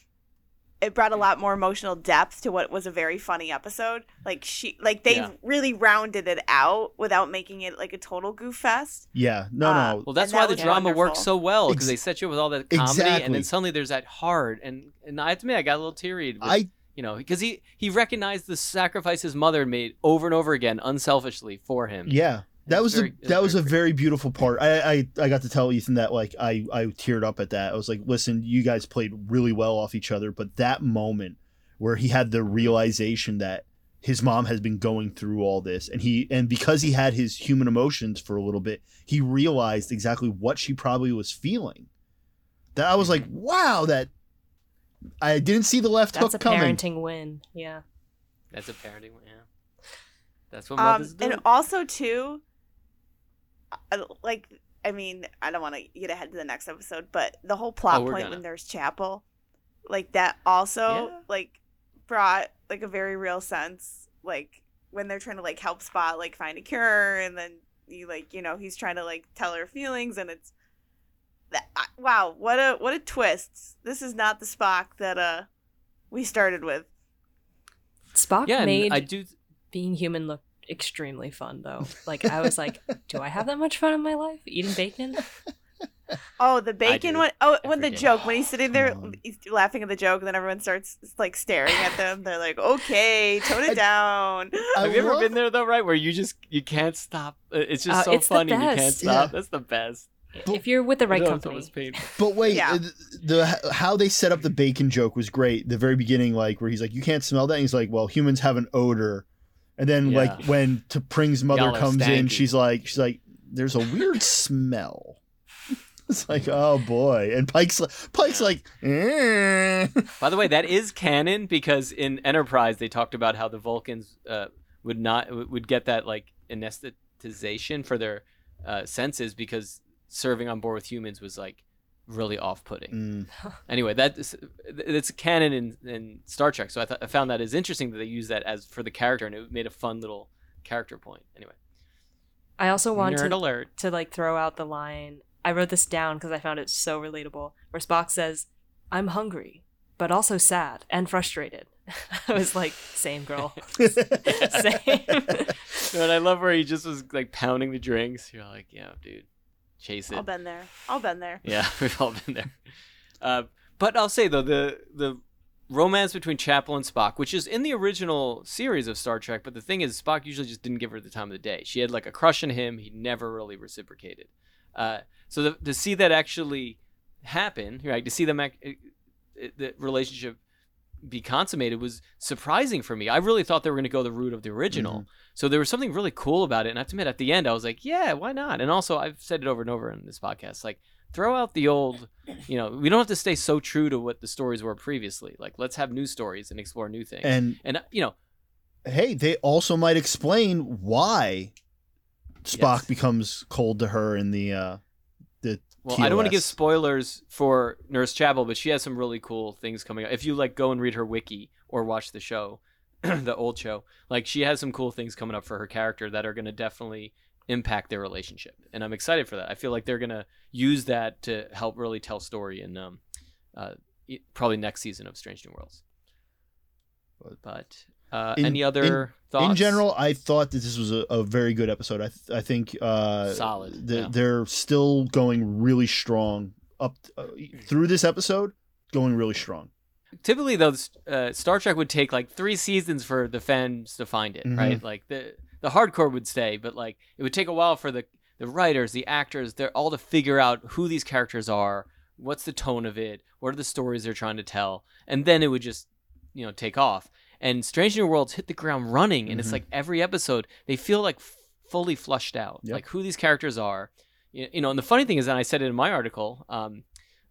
It brought a lot more emotional depth to what was a very funny episode. Like she, like they Yeah. really rounded it out without making it like a total goof fest. yeah no Uh, no Well, that's why that the was drama works so well because Ex- they set you up with all that comedy, and then suddenly there's that hard. And and I admit I got a little teary. With, i you know, because he he recognized the sacrifice his mother made over and over again, unselfishly for him. yeah that It's was very- a, that was a very very beautiful part. I, I I got to tell Ethan that like I I teared up at that. I was like, listen, you guys played really well off each other, but that moment where he had the realization that his mom has been going through all this, and he and because he had his human emotions for a little bit, he realized exactly what she probably was feeling. That I was like, wow, that I didn't see the left That's a hook coming. parenting win. Yeah. That's a parenting. Win yeah, that's what Um, mothers do. and also too, I- like I mean, I don't want to get ahead to the next episode, but the whole plot Oh, point gonna. when there's chapel, like that also Yeah. like brought like a very real sense, like when they're trying to like help Spock like find a cure, and then you like you know he's trying to like tell her feelings, and it's that I, wow, what a what a twist! This is not the Spock that uh we started with. Spock yeah, made I do. being human look extremely fun though. Like I was like, <laughs> do I have that much fun in my life eating bacon? Oh, the bacon do one. Oh, when the day. joke when he's sitting there he's laughing at the joke, and then everyone starts like staring at them. They're like, "Okay, tone it down." I Have you ever been there though? Right, where you just you can't stop. Uh, It's just Uh, so it's funny. You can't stop. Yeah. That's the best. if you're with the right I company. always. But wait, Yeah. uh, the, the how they set up the bacon joke was great. The very beginning, like where he's like, "You can't smell that," and he's like, "Well, humans have an odor." And then, Yeah. like when T'Pring's mother Y'all comes in, she's like, "She's like, there's a weird smell." <laughs> It's like, oh boy, and Pike's like, Pike's like, eh. By the way, that is canon because in Enterprise they talked about how the Vulcans uh, would not would get that like anesthetization for their uh, senses because serving on board with humans was like really off-putting. Mm. <laughs> Anyway, that is, it's canon in, in Star Trek, so I, th- I found that is interesting that they use that as for the character, and it made a fun little character point. Anyway, I also want nerd to alert. to like throw out the line I wrote this down because I found it so relatable. Where Spock says, "I'm hungry, but also sad and frustrated." <laughs> I was like, "Same, girl. <laughs> Same." and I love where he just was like pounding the drinks. You're like, yeah, dude, chase it. All been there. All been there. Yeah, <laughs> we've all been there. Uh, but I'll say though the the romance between Chapel and Spock, which is in the original series of Star Trek, but the thing is, Spock usually just didn't give her the time of the day. She had like a crush on him. He never really reciprocated. Uh, so the, to see that actually happen, right? To see them ac- uh, uh, the relationship be consummated was surprising for me. I really thought they were going to go the route of the original. Mhm. So there was something really cool about it. And I have to admit, at the end, I was like, yeah, why not? And also, I've said it over and over in this podcast, like throw out the old, <coughs> you know, we don't have to stay so true to what the stories were previously. Like let's have new stories and explore new things. and and you know, hey, they also might explain why Spock Yes. becomes cold to her in the uh Well, I don't want to give spoilers for Nurse Chapel, but she has some really cool things coming up. If you like, go and read her wiki or watch the show, <clears throat> the old show. Like she has some cool things coming up for her character that are going to definitely impact their relationship, and I'm excited for that. I feel like they're going to use that to help really tell story in um, uh, probably next season of Strange New Worlds. But uh, In- any other thoughts? In general, I thought that this was a, a very good episode. I th- I think uh, Solid, the- yeah. They're still going really strong up uh, through this episode, going really strong. typically though uh, star trek would take like three seasons for the fans to find it Mhm. right like the the hardcore would stay but like it would take a while for the the writers the actors they're all to figure out who these characters are what's the tone of it what are the stories they're trying to tell and then it would just you know take off and strange new worlds hit the ground running and it's Mhm. like every episode they feel like f- fully flushed out Yep. like who these characters are you you know and the funny thing is and i said it in my article um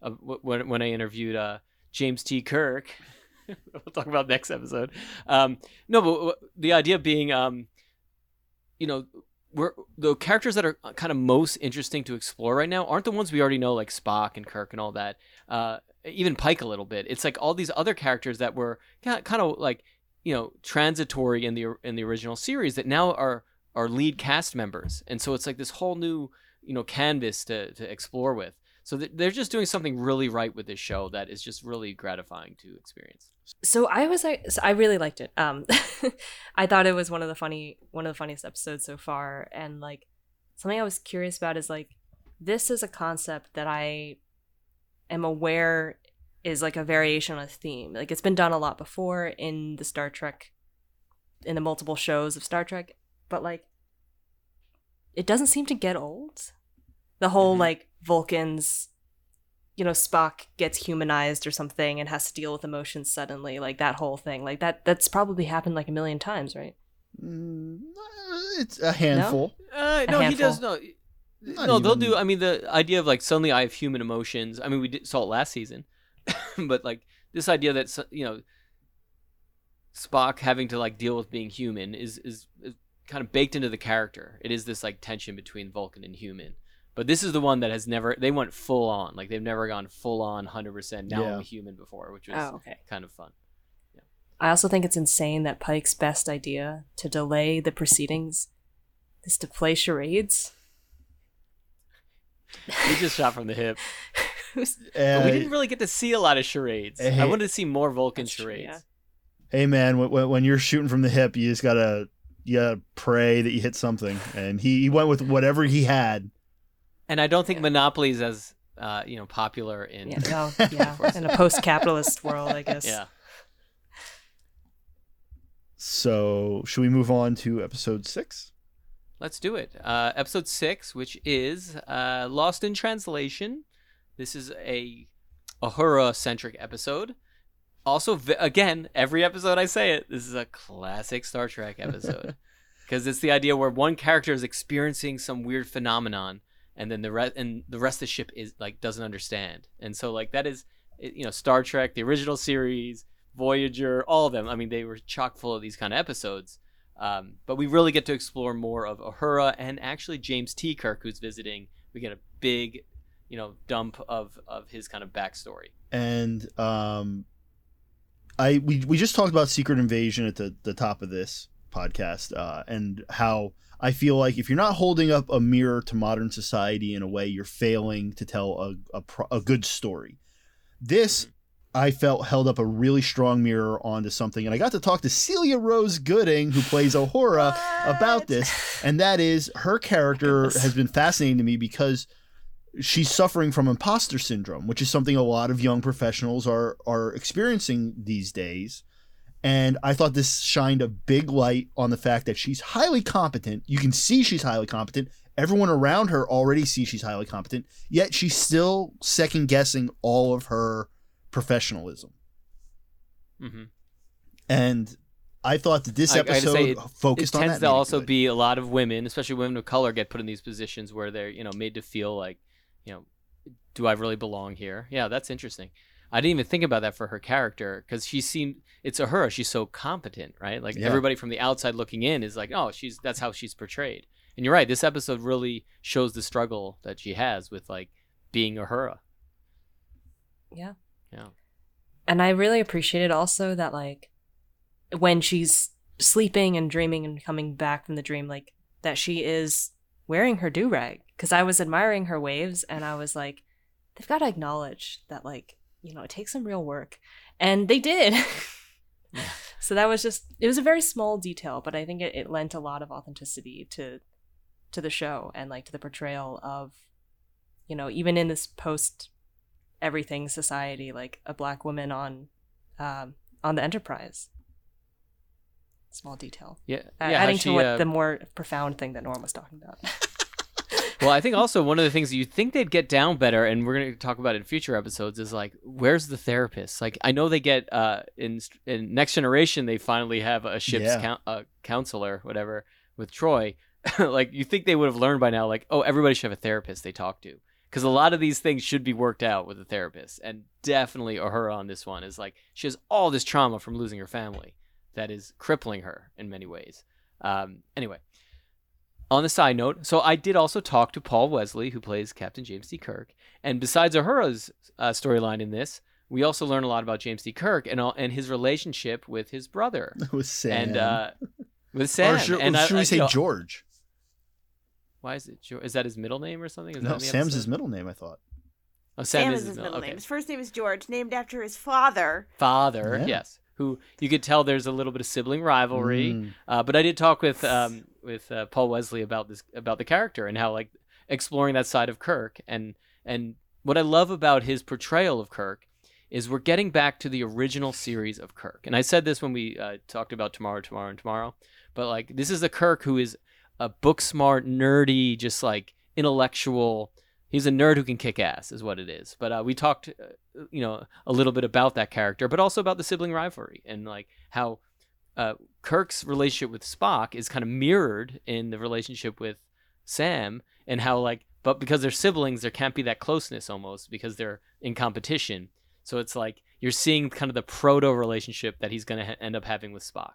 uh, when, when i interviewed uh James T. Kirk. <laughs> we'll talk about next episode. Um, no, but w- the idea being, um, you know, we're the characters that are kind of most interesting to explore right now aren't the ones we already know, like Spock and Kirk and all that. Uh, even Pike a little bit. It's like all these other characters that were kind of like, you know, transitory in the in the original series that now are are lead cast members, and so it's like this whole new you know canvas to to explore with. So they're just doing something really right with this show that is just really gratifying to experience. So I was like, so I really liked it. Um, <laughs> I thought it was one of the funny, one of the funniest episodes so far, and like something I was curious about is like this is a concept that I am aware is like a variation on a theme. Like it's been done a lot before in the Star Trek, in the multiple shows of Star Trek, but like it doesn't seem to get old. The whole Mhm. like Vulcans you know Spock gets humanized or something and has to deal with emotions suddenly, like that whole thing. Like that that's probably happened like a million times, right? Mm, it's a handful. Uh, A no, he does handful. no. Not no, they'll do. I mean, the idea of like suddenly I have human emotions. I mean, we did, saw it last season, <laughs> but like this idea that you know Spock having to like deal with being human is is, is kind of baked into the character. It is this like tension between Vulcan and human. But this is the one that has never. They went full on. Like they've never gone full on, hundred percent. Now I'm a human before, which was Oh, okay. kind of fun. I also think it's insane that Pike's best idea to delay the proceedings is to play charades. He just shot from the hip. <laughs> Who's- <laughs> But we Uh, didn't really get to see a lot of charades. Hey- I wanted to see more Vulcan That's true, charades. yeah. hey man, when- when, when you're shooting from the hip, you just gotta you gotta pray that you hit something. And he, he went with whatever he had. And I don't think Yeah. Monopoly is as uh, you know popular in yeah, no, <laughs> yeah, in a post-capitalist world, I guess. yeah. So should we move on to episode six? Let's do it. Uh, episode six, which is uh, Lost in Translation. This is a Uhura centric episode. Also, v- again, every episode I say it, this is a classic Star Trek episode <laughs> because it's the idea where one character is experiencing some weird phenomenon, and then the rest and the rest of the ship is like doesn't understand, and so like that is you know Star Trek, the original series, Voyager, all of them. I mean, they were chock full of these kind of episodes. Um, but we really get to explore more of Uhura and actually James T. Kirk, who's visiting. We get a big, you know, dump of of his kind of backstory. And um, I we we just talked about Secret Invasion at the the top of this podcast, uh, and how I feel like if you're not holding up a mirror to modern society in a way, you're failing to tell a, a, pro- a good story. This, I felt, held up a really strong mirror onto something. And I got to talk to Celia Rose Gooding, who plays <laughs> Uhura, about this. And that is her character has been fascinating to me because she's suffering from imposter syndrome, which is something a lot of young professionals are are experiencing these days. And I thought this shined a big light on the fact that she's highly competent. You can see she's highly competent. Everyone around her already sees she's highly competent, yet she's still second guessing all of her professionalism. hmm And I thought that this I- I episode say, it- focused it on tends that. to made it also good. be a lot of women, especially women of color, get put in these positions where they're you know made to feel like, you know, do I really belong here? Yeah, that's interesting. I didn't even think about that for her character because she seemed it's a her. She's so competent, right? Like Yeah. everybody from the outside looking in is like, oh, she's that's how she's portrayed. And you're right. This episode really shows the struggle that she has with like being Uhura. Yeah. Yeah. And I really appreciated also that like when she's sleeping and dreaming and coming back from the dream, like that she is wearing her do rag. Because I was admiring her waves and I was like, they've got to acknowledge that like you know it takes some real work, and they did. <laughs> so that was just it was a very small detail, but I think it, it lent a lot of authenticity to to the show and like to the portrayal of you know even in this post everything society like a black woman on um on the enterprise small detail Yeah. Uh, yeah adding she, to what uh, the more profound thing that norm was talking about <laughs> well, I think also one of the things you think they'd get down better, and we're going to talk about in future episodes, is like, where's the therapist? Like, I know they get uh, in in Next Generation, they finally have a ship's Yeah. coun uh, counselor, whatever, with Troi. <laughs> like, you think they would have learned by now, like, oh, everybody should have a therapist they talk to, because a lot of these things should be worked out with a therapist, and definitely her on this one is like she has all this trauma from losing her family that is crippling her in many ways. Um, anyway on the side note, so I did also talk to Paul Wesley, who plays Captain James T. Kirk, and besides Uhura's uh, storyline in this, we also learn a lot about James T. Kirk and all, and his relationship with his brother <laughs> with Sam. and uh, with Sam. or should, and or I- should I- we say you know, George? Why is it? Geor- Is that his middle name or something? Is No, in the Sam's his middle name. I thought. Oh, Sam, Sam is is his middle okay. name. His first name is George, named after his father. Father, Yeah. yes. Who you could tell there's a little bit of sibling rivalry. Mm. Uh, but I did talk with um, with uh, Paul Wesley about this about the character and how like exploring that side of Kirk and and what I love about his portrayal of Kirk is we're getting back to the original series of Kirk. And I said this when we uh, talked about tomorrow, tomorrow, and tomorrow. But like this is a Kirk who is a book smart, nerdy, just like intellectual. He's a nerd who can kick ass, is what it is. But uh, we talked, uh, you know, a little bit about that character, but also about the sibling rivalry and like how uh, Kirk's relationship with Spock is kind of mirrored in the relationship with Sam, and how like, but because they're siblings, there can't be that closeness almost because they're in competition. So it's like you're seeing kind of the proto relationship that he's going to ha- end up having with Spock,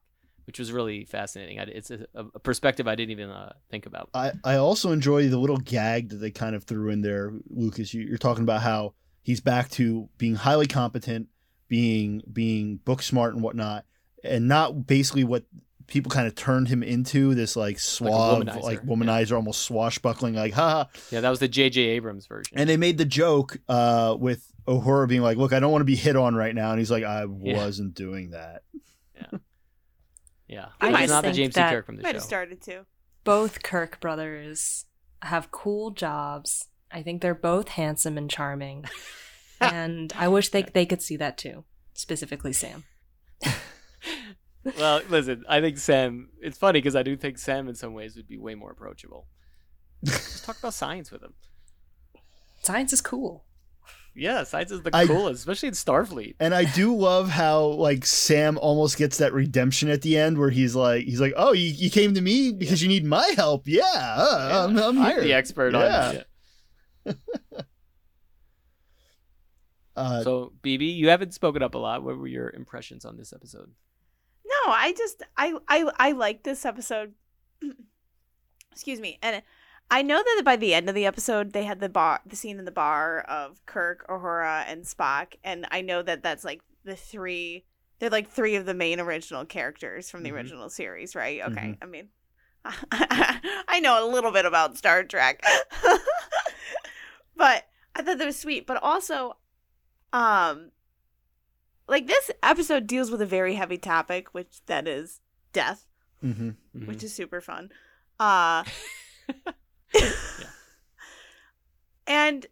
which was really fascinating. It's a, a perspective I didn't even uh, think about. I, I also enjoy the little gag that they kind of threw in there, Lucas. You, you're talking about how he's back to being highly competent, being being book smart and whatnot, and not basically what people kind of turned him into this like suave, womanizer, like yeah. womanizer, almost swashbuckling, like ha. Yeah, that was the J.J. Abrams version. And they made the joke uh, with Uhura being like, "Look, I don't want to be hit on right now," and he's like, "I Yeah. wasn't doing that." yeah, yeah. I he's just not the James T. that- Kirk from the Might have started to. both kirk brothers have cool jobs i think they're both handsome and charming <laughs> and i wish they, they could see that too specifically sam well, listen, I think Sam. It's funny because I do think Sam, in some ways, would be way more approachable. Just talk about science with him. science is cool Yeah, science is the I- coolest, especially in Starfleet. And I do love how like Sam almost gets that redemption at the end where he's like he's like, "Oh, you, you came to me because you need my help." Yeah, uh, I'm, I'm here. the expert Yeah. on. Uh, So, BB, you haven't spoken up a lot. What were your impressions on this episode? No, I just I I I like this episode. <clears throat> Excuse me, and I know that by the end of the episode they had the bar, the scene in the bar of Kirk, Uhura, and Spock, and I know that that's like the three. They're like three of the main original characters from the Mhm. original series, right? Okay, Mhm. I mean, <laughs> I know a little bit about Star Trek. <laughs> but I thought that was sweet. But also, um, like this episode deals with a very heavy topic, which that is death, Mm-hmm. Mhm. which is super fun. Uh, <laughs> <laughs> and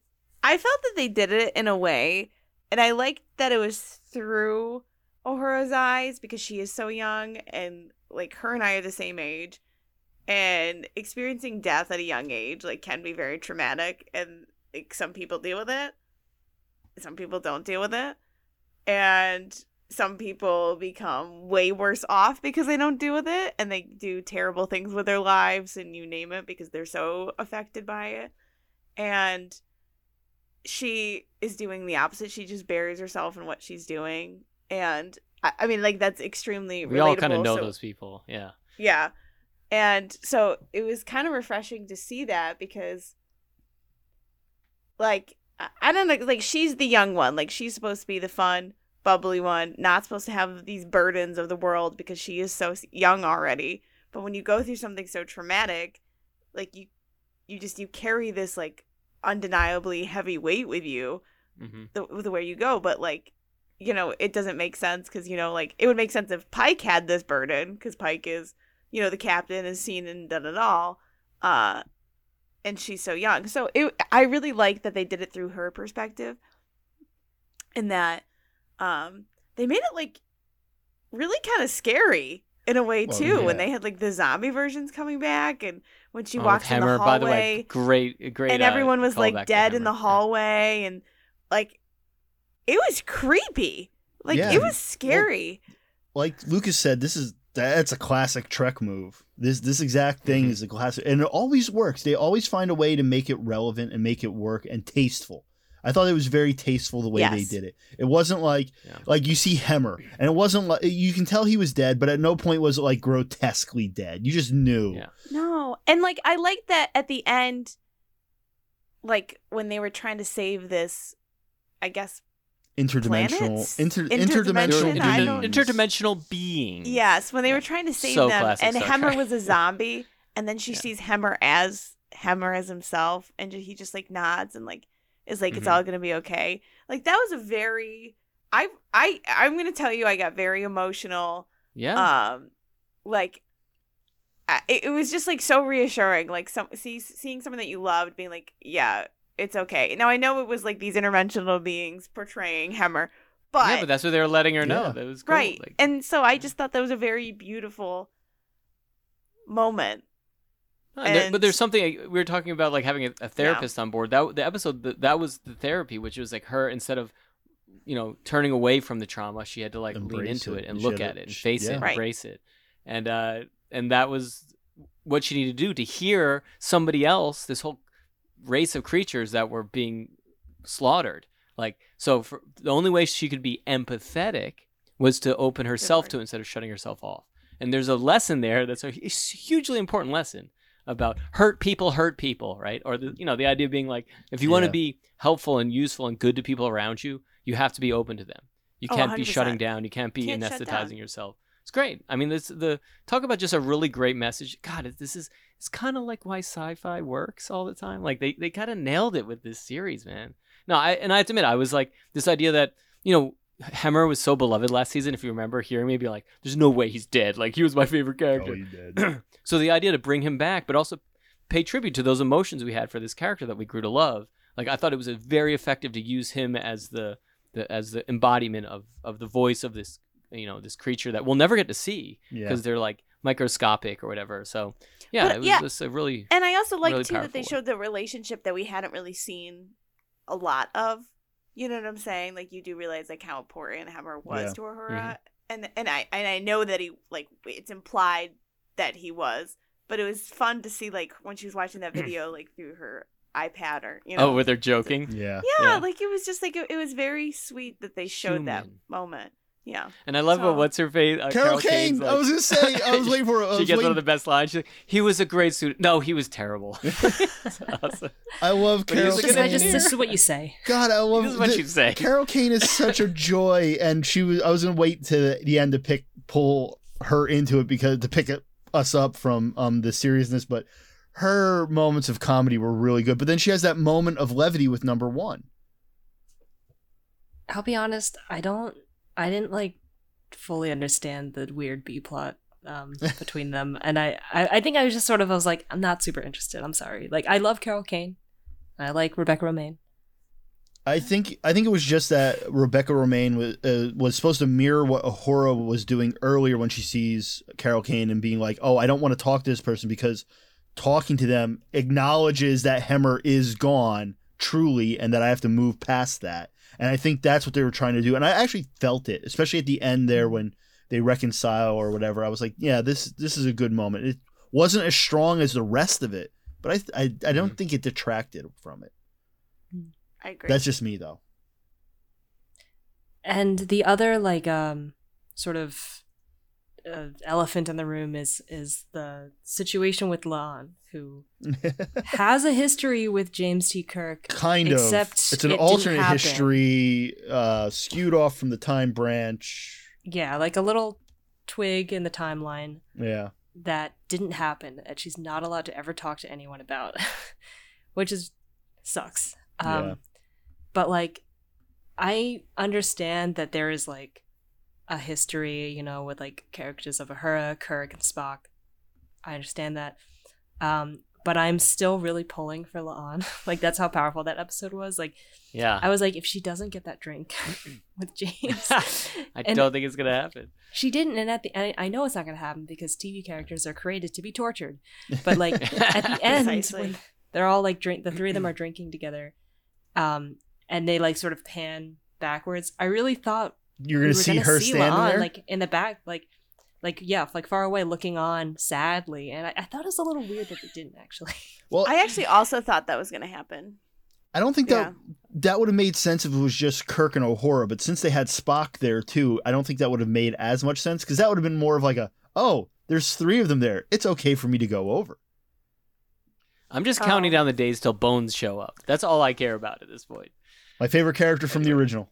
I felt that they did it in a way, and I liked that it was through Uhura's eyes because she is so young, and like her and I are the same age, and experiencing death at a young age like can be very traumatic, and like some people deal with it, some people don't deal with it, and some people become way worse off because they don't deal with it and they do terrible things with their lives and you name it because they're so affected by it. And she is doing the opposite. She just buries herself in what she's doing. And I, I mean, like, that's extremely We all kind of know so- those people. Yeah. yeah. And so it was kind of refreshing to see that because, like, I- don't know, like, she's the young one. Like, she's supposed to be the fun, bubbly one, not supposed to have these burdens of the world because she is so young already. But when you go through something so traumatic, like, you, you just, you carry this, like, undeniably heavy weight with you hmm the, the way you go but like you know it doesn't make sense because you know like it would make sense if pike had this burden because pike is you know the captain is seen and done it all uh and she's so young so it i really like that they did it through her perspective and that um they made it like really kind of scary in a way Well, too when they had like the zombie versions coming back and when she Oh, walks in the hallway by the way, great, great. and uh, everyone was like dead in the Hemmer. hallway and like it was creepy like Yeah. it was scary Like Lucas said, this is that's a classic Trek move. This this exact thing Mhm. is a classic, and it always works. They always find a way to make it relevant and make it work and tasteful. I thought it was very tasteful the way they did it. It wasn't like Yeah. like you see Hemmer, and it wasn't like you can tell he was dead, but at no point was it like grotesquely dead. You just knew. Yeah. no and like i like that at the end like when they were trying to save this i guess Interdimensional, Planets? inter, Interdimension? interdimensional, I Inter- don't- beings. interdimensional beings. yes when they Yeah. were trying to save So them and Star hemmer Trek. was a <laughs> zombie and then she Yeah. sees hemmer as hemmer as himself and he just like nods and like is like it's Mhm. all gonna be okay like that was a very i i i'm gonna tell you i got very emotional Yeah. um like I, it, it was just like so reassuring like some see, seeing someone that you loved being like yeah it's okay now i know it was like these interventional beings portraying hemmer but, yeah, but that's what they were letting her know. Yeah. That was cool. right Like, and so i just thought that was a very beautiful moment No, and there- but there's something we were talking about, like having a, a therapist on board. That the episode that, that was the therapy, which was like her instead of, you know, turning away from the trauma, she had to like lean into it. it and She look at to- it and face yeah. it, Right. embrace it, and uh, and that was what she needed to do to hear somebody else, this whole race of creatures that were being slaughtered. Like so, for, the only way she could be empathetic was to open herself to it instead of shutting herself off. And there's a lesson there that's a hugely important lesson about hurt people hurt people, right? Or the you know the idea of being like if you want to be helpful and useful and good to people around you, you have to be open to them. You Oh, can't be shutting down. You can't be Can't anesthetizing yourself. It's great. I mean, this the talk about just a really great message. God, this is it's kind of like why sci-fi works all the time. Like they they kind of nailed it with this series, man. No, I and I have to admit, I was like this idea that you know Hemmer was so beloved last season. If you remember hearing me be like, "There's no way he's dead." Like he was my favorite oh, character. Oh, you did. <clears throat> so the idea to bring him back, but also pay tribute to those emotions we had for this character that we grew to love. Like I thought it was a very effective to use him as the, the as the embodiment of of the voice of this you know this creature that we'll never get to see Yeah. because they're like microscopic or whatever. So yeah, But, it was yeah. just a really and i also like really too that they powerful showed the relationship that we hadn't really seen a lot of you know what i'm saying like you do realize like how important hemmer was Yeah. to her Mhm. and and i and i know that he like it's implied that he was but it was fun to see like when she was watching that <clears throat> video like through her ipad or you know oh, where they're joking. yeah. yeah, yeah. like it was just like it, it was very sweet that they showed that moment yeah And I love So- what what's her face. Uh, Carol Kane's Kane. I was gonna say. I was waiting for. I <laughs> she was gets one of the best lines. She's like, he was a great student. No, he was terrible. <laughs> <laughs> Awesome. I love But Carol was a This, good Kane. is- engineer. this is what you say. God, I love This is what the- you say. Carol Kane is such a joy, and she was. I was gonna wait to the end to pick pull her into it because to pick it us up from um the seriousness, but her moments of comedy were really good. But then she has that moment of levity with number one. I'll be honest, I don't I didn't like fully understand the weird B plot um <laughs> between them. And I, I I think I was just sort of I was like, I'm not super interested. I'm sorry. Like I love Carol Kane. I like Rebecca Romijn. I think I think it was just that Rebecca Romijn was uh, was supposed to mirror what Uhura was doing earlier when she sees Carol Kane and being like, "Oh, I don't want to talk to this person because talking to them acknowledges that Hemmer is gone truly and that I have to move past that." And I think that's what they were trying to do. And I actually felt it, especially at the end there mm-hmm. when they reconcile or whatever. I was like, "Yeah, this this is a good moment." It wasn't as strong as the rest of it, but I I, I don't mm-hmm. think it detracted from it. Mm-hmm. I agree. That's just me though. And the other like um sort of uh, elephant in the room is is the situation with La'an, who <laughs> has a history with James T. Kirk. kind Except of it's an it alternate history uh skewed off from the time branch Yeah, like a little twig in the timeline yeah that didn't happen that she's not allowed to ever talk to anyone about, <laughs> which is sucks. Um, Yeah. But like, I understand that there is like a history, you know, with like characters of Uhura, Kirk, and Spock. I understand that. Um, but I'm still really pulling for La'an. <laughs> like that's how powerful that episode was. Like Yeah. I was like, if she doesn't get that drink <laughs> with James, <laughs> I don't think it's gonna happen. she didn't. And at the end, I know it's not going to happen because TV characters are created to be tortured. But like at the end, when they're all like drink, the three of them are drinking together, um, and they like sort of pan backwards. I really thought you're gonna were see gonna her see standing La'an, there like in the back, like. Like yeah, like far away, looking on sadly, and I, I thought it was a little weird that they didn't actually. <laughs> well I actually also thought that was going to happen. i don't think that that would have made sense if it was just kirk and Uhura, but since they had spock there too i don't think that would have made as much sense because that would have been more of like a oh there's three of them there it's okay for me to go over I'm just counting Oh. down the days till Bones show up. That's all I care about at this point. my favorite character from the original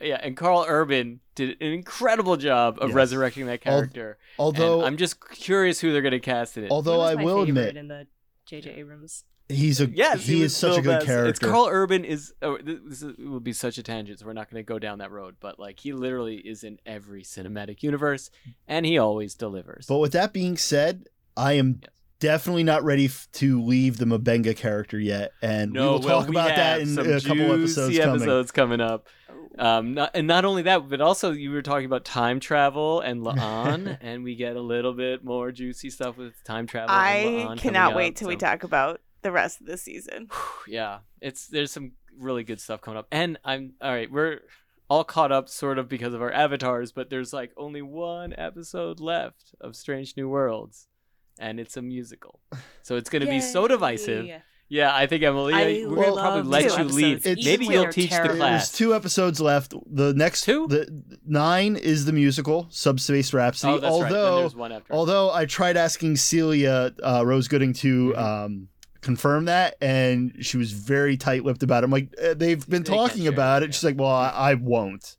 Yeah, and Karl Urban did an incredible job of Yes. resurrecting that Al- character. although and I'm just curious who they're going to cast it in it. although was i my will admit in the J.J. Abrams. he's a yes, he, was is such a good best. character It's Karl Urban is. Oh, this this is- will be such a tangent, so we're not going to go down that road. But like, he literally is in every cinematic universe, and he always delivers. But with that being said, I am Yes. Definitely not ready f- to leave the M'Benga character yet, and we will well, talk about that in a couple episodes juicy coming. episodes coming up. Um, not, and not only that, but also you were talking about time travel and <laughs> La'an, and we get a little bit more juicy stuff with time travel. I La'an cannot wait up, till we talk about the rest of the season. yeah it's there's some really good stuff coming up and i'm all right we're all caught up sort of because of our avatars but there's like only one episode left of strange new worlds and it's a musical so it's going to be so divisive yeah i think emily I we're going to probably let you episodes. lead It's- maybe you'll teach they're the terrible. There's two episodes left. The next Two? the nine is the musical Subspace Rhapsody. oh that's right then although there's one although I tried asking Celia uh, Rose Gooding to Mm-hmm. um, confirm that, and she was very tight-lipped about it. I'm like, uh, they've been They talking share about it, it. She's like, well, I, I won't.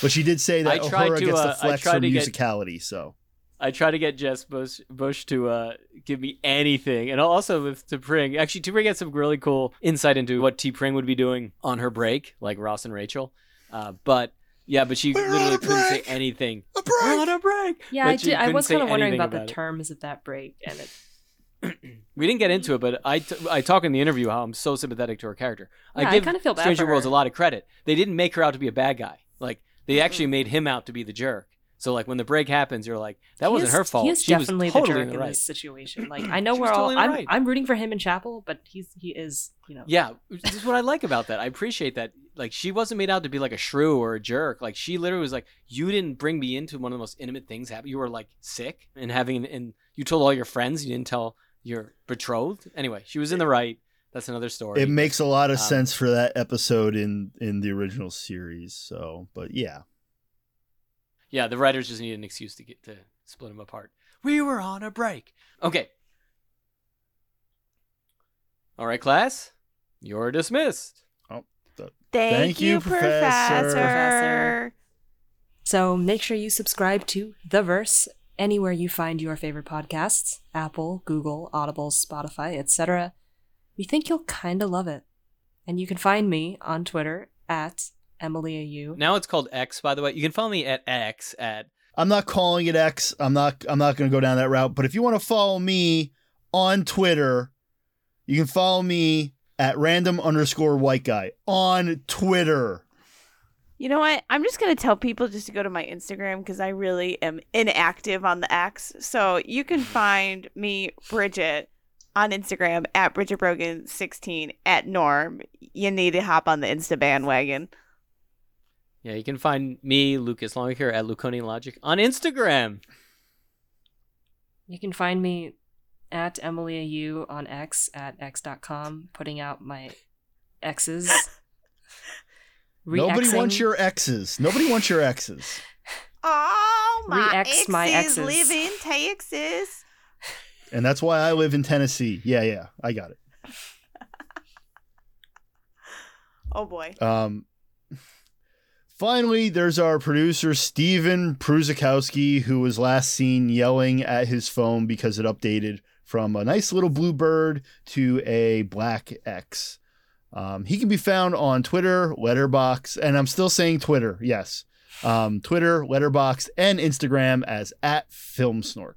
But she did say that I tried Uhura to, gets uh, to I flex tried her get- musicality. So I try to get Jess Bush, Bush to uh, give me anything, and also with T'Pring. Actually, T'Pring had some really cool insight into what T'Pring would be doing on her break, like Ross and Rachel. Uh, but yeah, but she We're literally couldn't say anything. a We're on a break. Yeah, I did. I was kind of wondering anything about, the about it. terms of that break, and it, <clears throat> We didn't get into it, but I, t- I talk in the interview how I'm so sympathetic to her character. Yeah, I I give kinda feel bad Stranger Worlds a lot of credit. They didn't make her out to be a bad guy. Like they actually made him out to be the jerk. So like when the break happens, you're like, that he wasn't is- her fault. He is she definitely was totally the in jerk the in this situation. Like <clears throat> I know we're all. totally I'm right. I'm rooting for him in Chapel, but he's he is you know. Yeah, this is what I like about that. I appreciate that. Like she wasn't made out to be like a shrew or a jerk. Like she literally was like, "You didn't bring me into one of the most intimate things happen. You were like sick and having, and you told all your friends. You didn't tell your betrothed. Anyway, she was in the right. That's another story. it makes a lot of um, sense for that episode in in the original series. So, but yeah, yeah, the writers just need an excuse to get to split them apart. We were on a break. Okay. All right, class, you're dismissed. Oh, thank, Thank you, you, Professor. Professor. So make sure you subscribe to The Verse anywhere you find your favorite podcasts Apple, Google, Audible, Spotify, etc. We think you'll kinda love it. And you can find me on Twitter at EmilyAU. Now it's called X, by the way. You can follow me at X at I'm not calling it X. I'm not I'm not going to go down that route, but if you want to follow me on Twitter, you can follow me at random underscore white guy on Twitter. You know what? I'm just gonna tell people just to go to my Instagram because I really am inactive on the X. So you can find me, Bridget, on Instagram at Bridget Brogan 16 at Norm. You need to hop on the Insta bandwagon. Yeah, you can find me, Lucas Longacre, at Luconian Logic on Instagram. You can find me at EmilyAU on X at x.com, putting out my X's. <laughs> Nobody wants your X's. Nobody wants your X's. <laughs> Oh, my Re-ex exes my exes. live in Texas. And that's why I live in Tennessee. Yeah, yeah, I got it. <laughs> Oh boy. Um, finally, there's our producer, Steven Pruzakowski, who was last seen yelling at his phone because it updated from a nice little blue bird to a black X. Um, he can be found on Twitter, Letterboxd, and I'm still saying Twitter, yes. Um, Twitter, Letterboxd, and Instagram as at FilmSnork.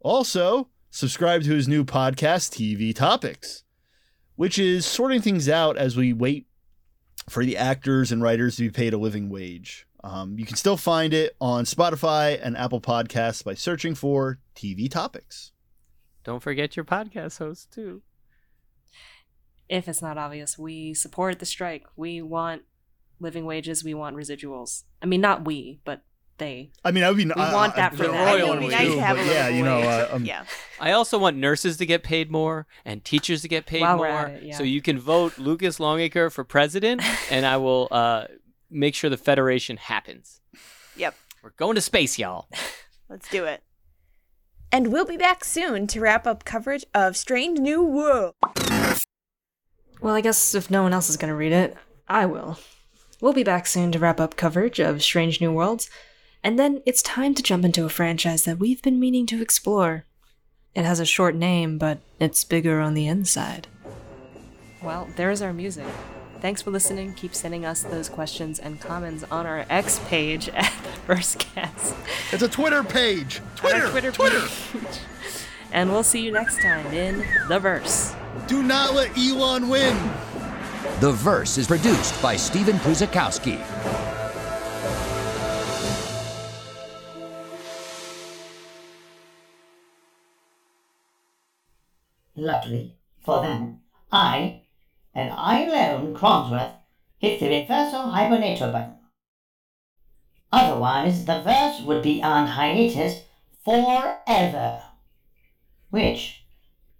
Also, subscribe to his new podcast, TV Topics, which is sorting things out as we wait for the actors and writers to be paid a living wage. Um, you can still find it on Spotify and Apple Podcasts by searching for TV Topics. Don't forget your podcast host, too. If it's not obvious, we support the strike. We want living wages. We want residuals. I mean, not we, but they. I mean, I mean, We I, want I- that for I- them. I I Royal think want it'd be nice too, to have a yeah, you know, uh, um, yeah. I also want nurses to get paid more and teachers to get paid While more. we're at it, yeah. So you can vote Lucas Longacre for president, <laughs> and I will uh, make sure the federation happens. Yep. We're going to space, y'all. <laughs> Let's do it. And we'll be back soon to wrap up coverage of Strange New World. Well, I guess if no one else is going to read it, I will. We'll be back soon to wrap up coverage of Strange New Worlds, and then it's time to jump into a franchise that we've been meaning to explore. It has a short name, but it's bigger on the inside. Well, there's our music. Thanks for listening. Keep sending us those questions and comments on our X page <laughs> at the First Cast. It's a Twitter page. Twitter, Twitter, Twitter. page. <laughs> and we'll see you next time in The Verse. Do not let Elon win. The Verse is produced by Steven Pruzakowski. Luckily for them, I, and I alone, Cronsworth, hit the reversal hibernator button. Otherwise, the verse would be on hiatus forever. Which,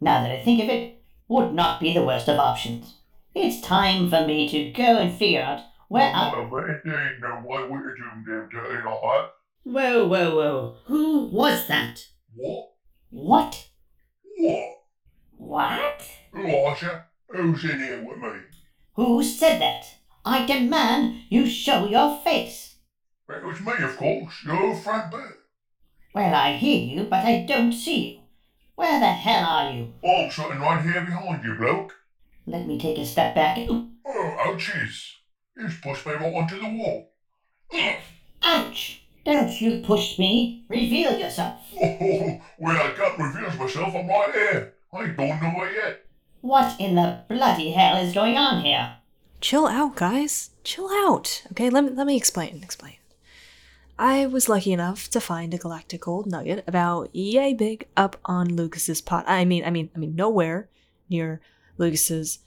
now that I think of it, would not be the worst of options. It's time for me to go and figure out where I. Well, but there ain't no way we could do them dirty like that. Whoa, whoa, whoa. Who was that? What? What? What? What? Elijah, who's in here with me? Who said that? I demand you show your face. It was me, of course, your friend Bert. Well, I hear you, but I don't see you. Where the hell are you? I'm sitting right here behind you, bloke. Let me take a step back. Oh, ouchies. You've pushed me right onto the wall. <laughs> Ouch! Don't you push me. Reveal yourself. <laughs> Oh, well, I can't reveal myself, I'm right here. I ain't gone nowhere yet. What in the bloody hell is going on here? Chill out, guys. Chill out. Okay, let me let me explain. Explain. I was lucky enough to find a galactic gold nugget about yay big up on Lucas's pot. I mean, I mean, I mean, nowhere near Lucas's.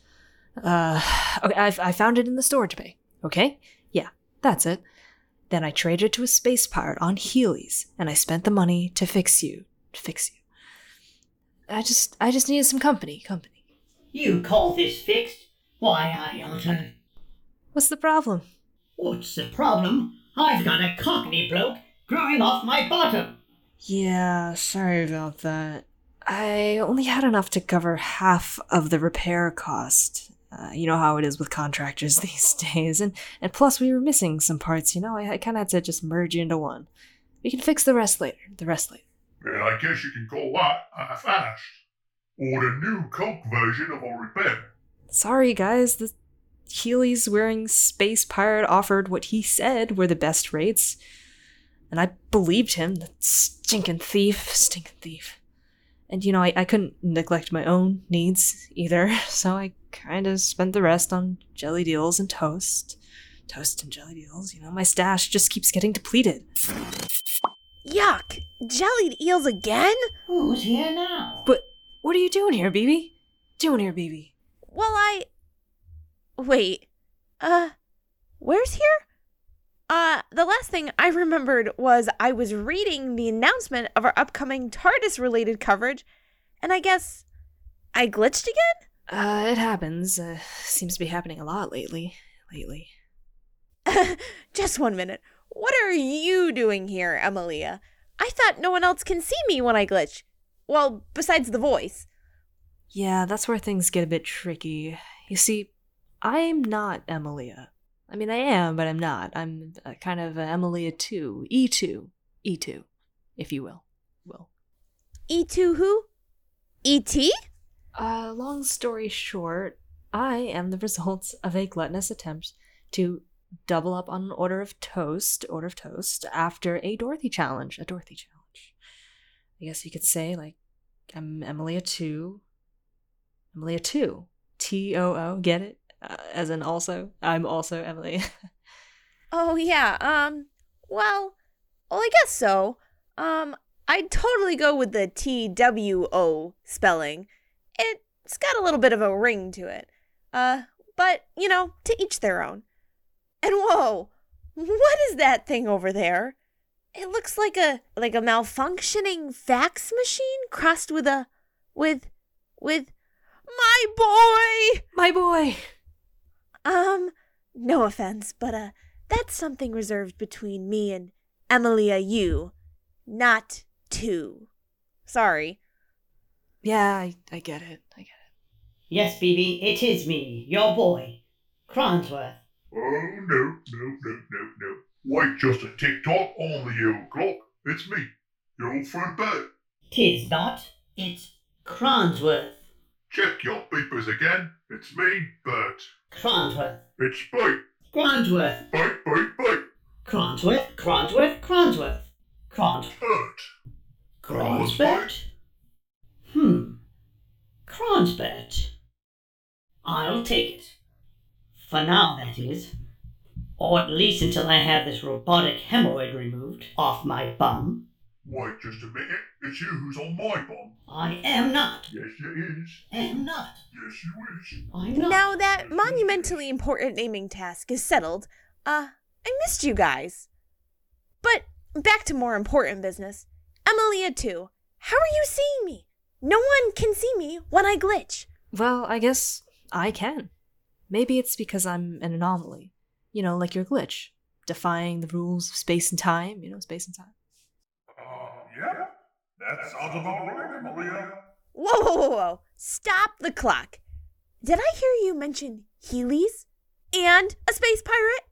Uh, okay, I, I found it in the storage bay. Okay, yeah, that's it. Then I traded to a space pirate on Heelys, and I spent the money to fix you. To fix you. I just, I just needed some company. Company. You call this fixed? Why, I ought to. What's the problem? What's the problem? I've got a cockney bloke growing off my bottom. Yeah, sorry about that. I only had enough to cover half of the repair cost. Uh, you know how it is with contractors <laughs> these days, and and plus we were missing some parts. You know, I, I kind of had to just merge into one. We can fix the rest later. The rest later. And I guess you can call that half-assed. Uh, or the new Coke version of a repair. Sorry, guys. The Healy's wearing Space Pirate offered what he said were the best rates. And I believed him, the stinking thief, stinking thief. And you know, I, I couldn't neglect my own needs either, <laughs> so I kind of spent the rest on jelly deals and toast. Toast and jelly deals, you know, my stash just keeps getting depleted. Yuck! Jellied eels again? Who's here now? But what are you doing here, BB? Doing here, BB? Well, I. Wait. Uh, where's here? Uh, the last thing I remembered was I was reading the announcement of our upcoming TARDIS related coverage, and I guess I glitched again? Uh, it happens. Uh, seems to be happening a lot lately. Lately. <laughs> Just one minute. What are you doing here, Emilia? I thought no one else can see me when I glitch. Well, besides the voice. Yeah, that's where things get a bit tricky. You see, I'm not Emilia. I mean, I am, but I'm not. I'm a kind of a Emilia 2, E2, E2, if you will. Will. E2 E who? E E.T.? Uh, long story short, I am the <laughs> result of a gluttonous attempt to double up on an order of toast, order of toast, after a Dorothy challenge, a Dorothy challenge. I guess you could say, like, I'm Emilia 2, Emilia 2, T O O, get it? Uh, as in also, I'm also Emily. <laughs> Oh, yeah, um, well, well, I guess so. Um, I'd totally go with the T W O spelling. It's got a little bit of a ring to it. Uh, but, you know, to each their own. And whoa, what is that thing over there? It looks like a like a malfunctioning fax machine crossed with a with with my boy. My boy! Um, no offense, but uh that's something reserved between me and Emilia you, not two. Sorry. Yeah, I, I get it. I get it. Yes, BB, it is me, your boy, Cronsworth. Oh, no, no, no, no, no. Wait just a tick-tock on the old clock. It's me, your old friend Bert. Tis not, it's Cronsworth. Check your beepers again. It's me, Bert. Cronsworth. It's Bite, Cronsworth. bite, bite, bite. Cronsworth, Cronsworth, Cronsworth. Crons. Bert. Hmm. Cronsbert. I'll take it. For now, that is. Or at least until I have this robotic hemorrhoid removed off my bum. Wait just a minute. It's you who's on my bum. I am not. Yes, you is. Am not. Yes, you is. I'm not. Now that monumentally important naming task is settled, uh, I missed you guys. But back to more important business. Emilia too. How are you seeing me? No one can see me when I glitch. Well, I guess I can. Maybe it's because I'm an anomaly. You know, like your glitch, defying the rules of space and time, you know, space and time. Uh, yeah. That sounds about right, Emilia. Whoa, whoa, whoa, whoa. Stop the clock. Did I hear you mention Heelys? And a space pirate?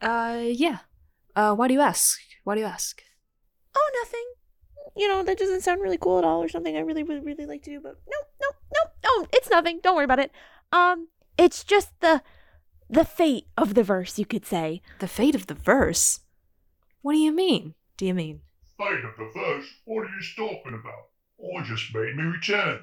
Uh, yeah. Uh, why do you ask? Why do you ask? Oh, nothing. You know, that doesn't sound really cool at all or something I really would really like to do, but no, no, no, no, it's nothing. Don't worry about it. Um, it's just the the fate of the verse, you could say. The fate of the verse? What do you mean? Do you mean? Fate of the verse? What are you talking about? I just made me return.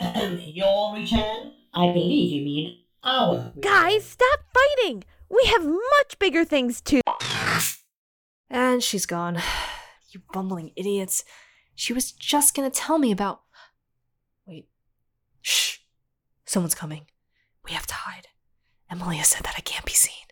<coughs> Your return? I believe you mean our return. Guys, stop fighting. We have much bigger things to And she's gone. <sighs> You bumbling idiots. She was just gonna tell me about. Wait. Shh. Someone's coming. We have to hide. Emilia said that I can't be seen.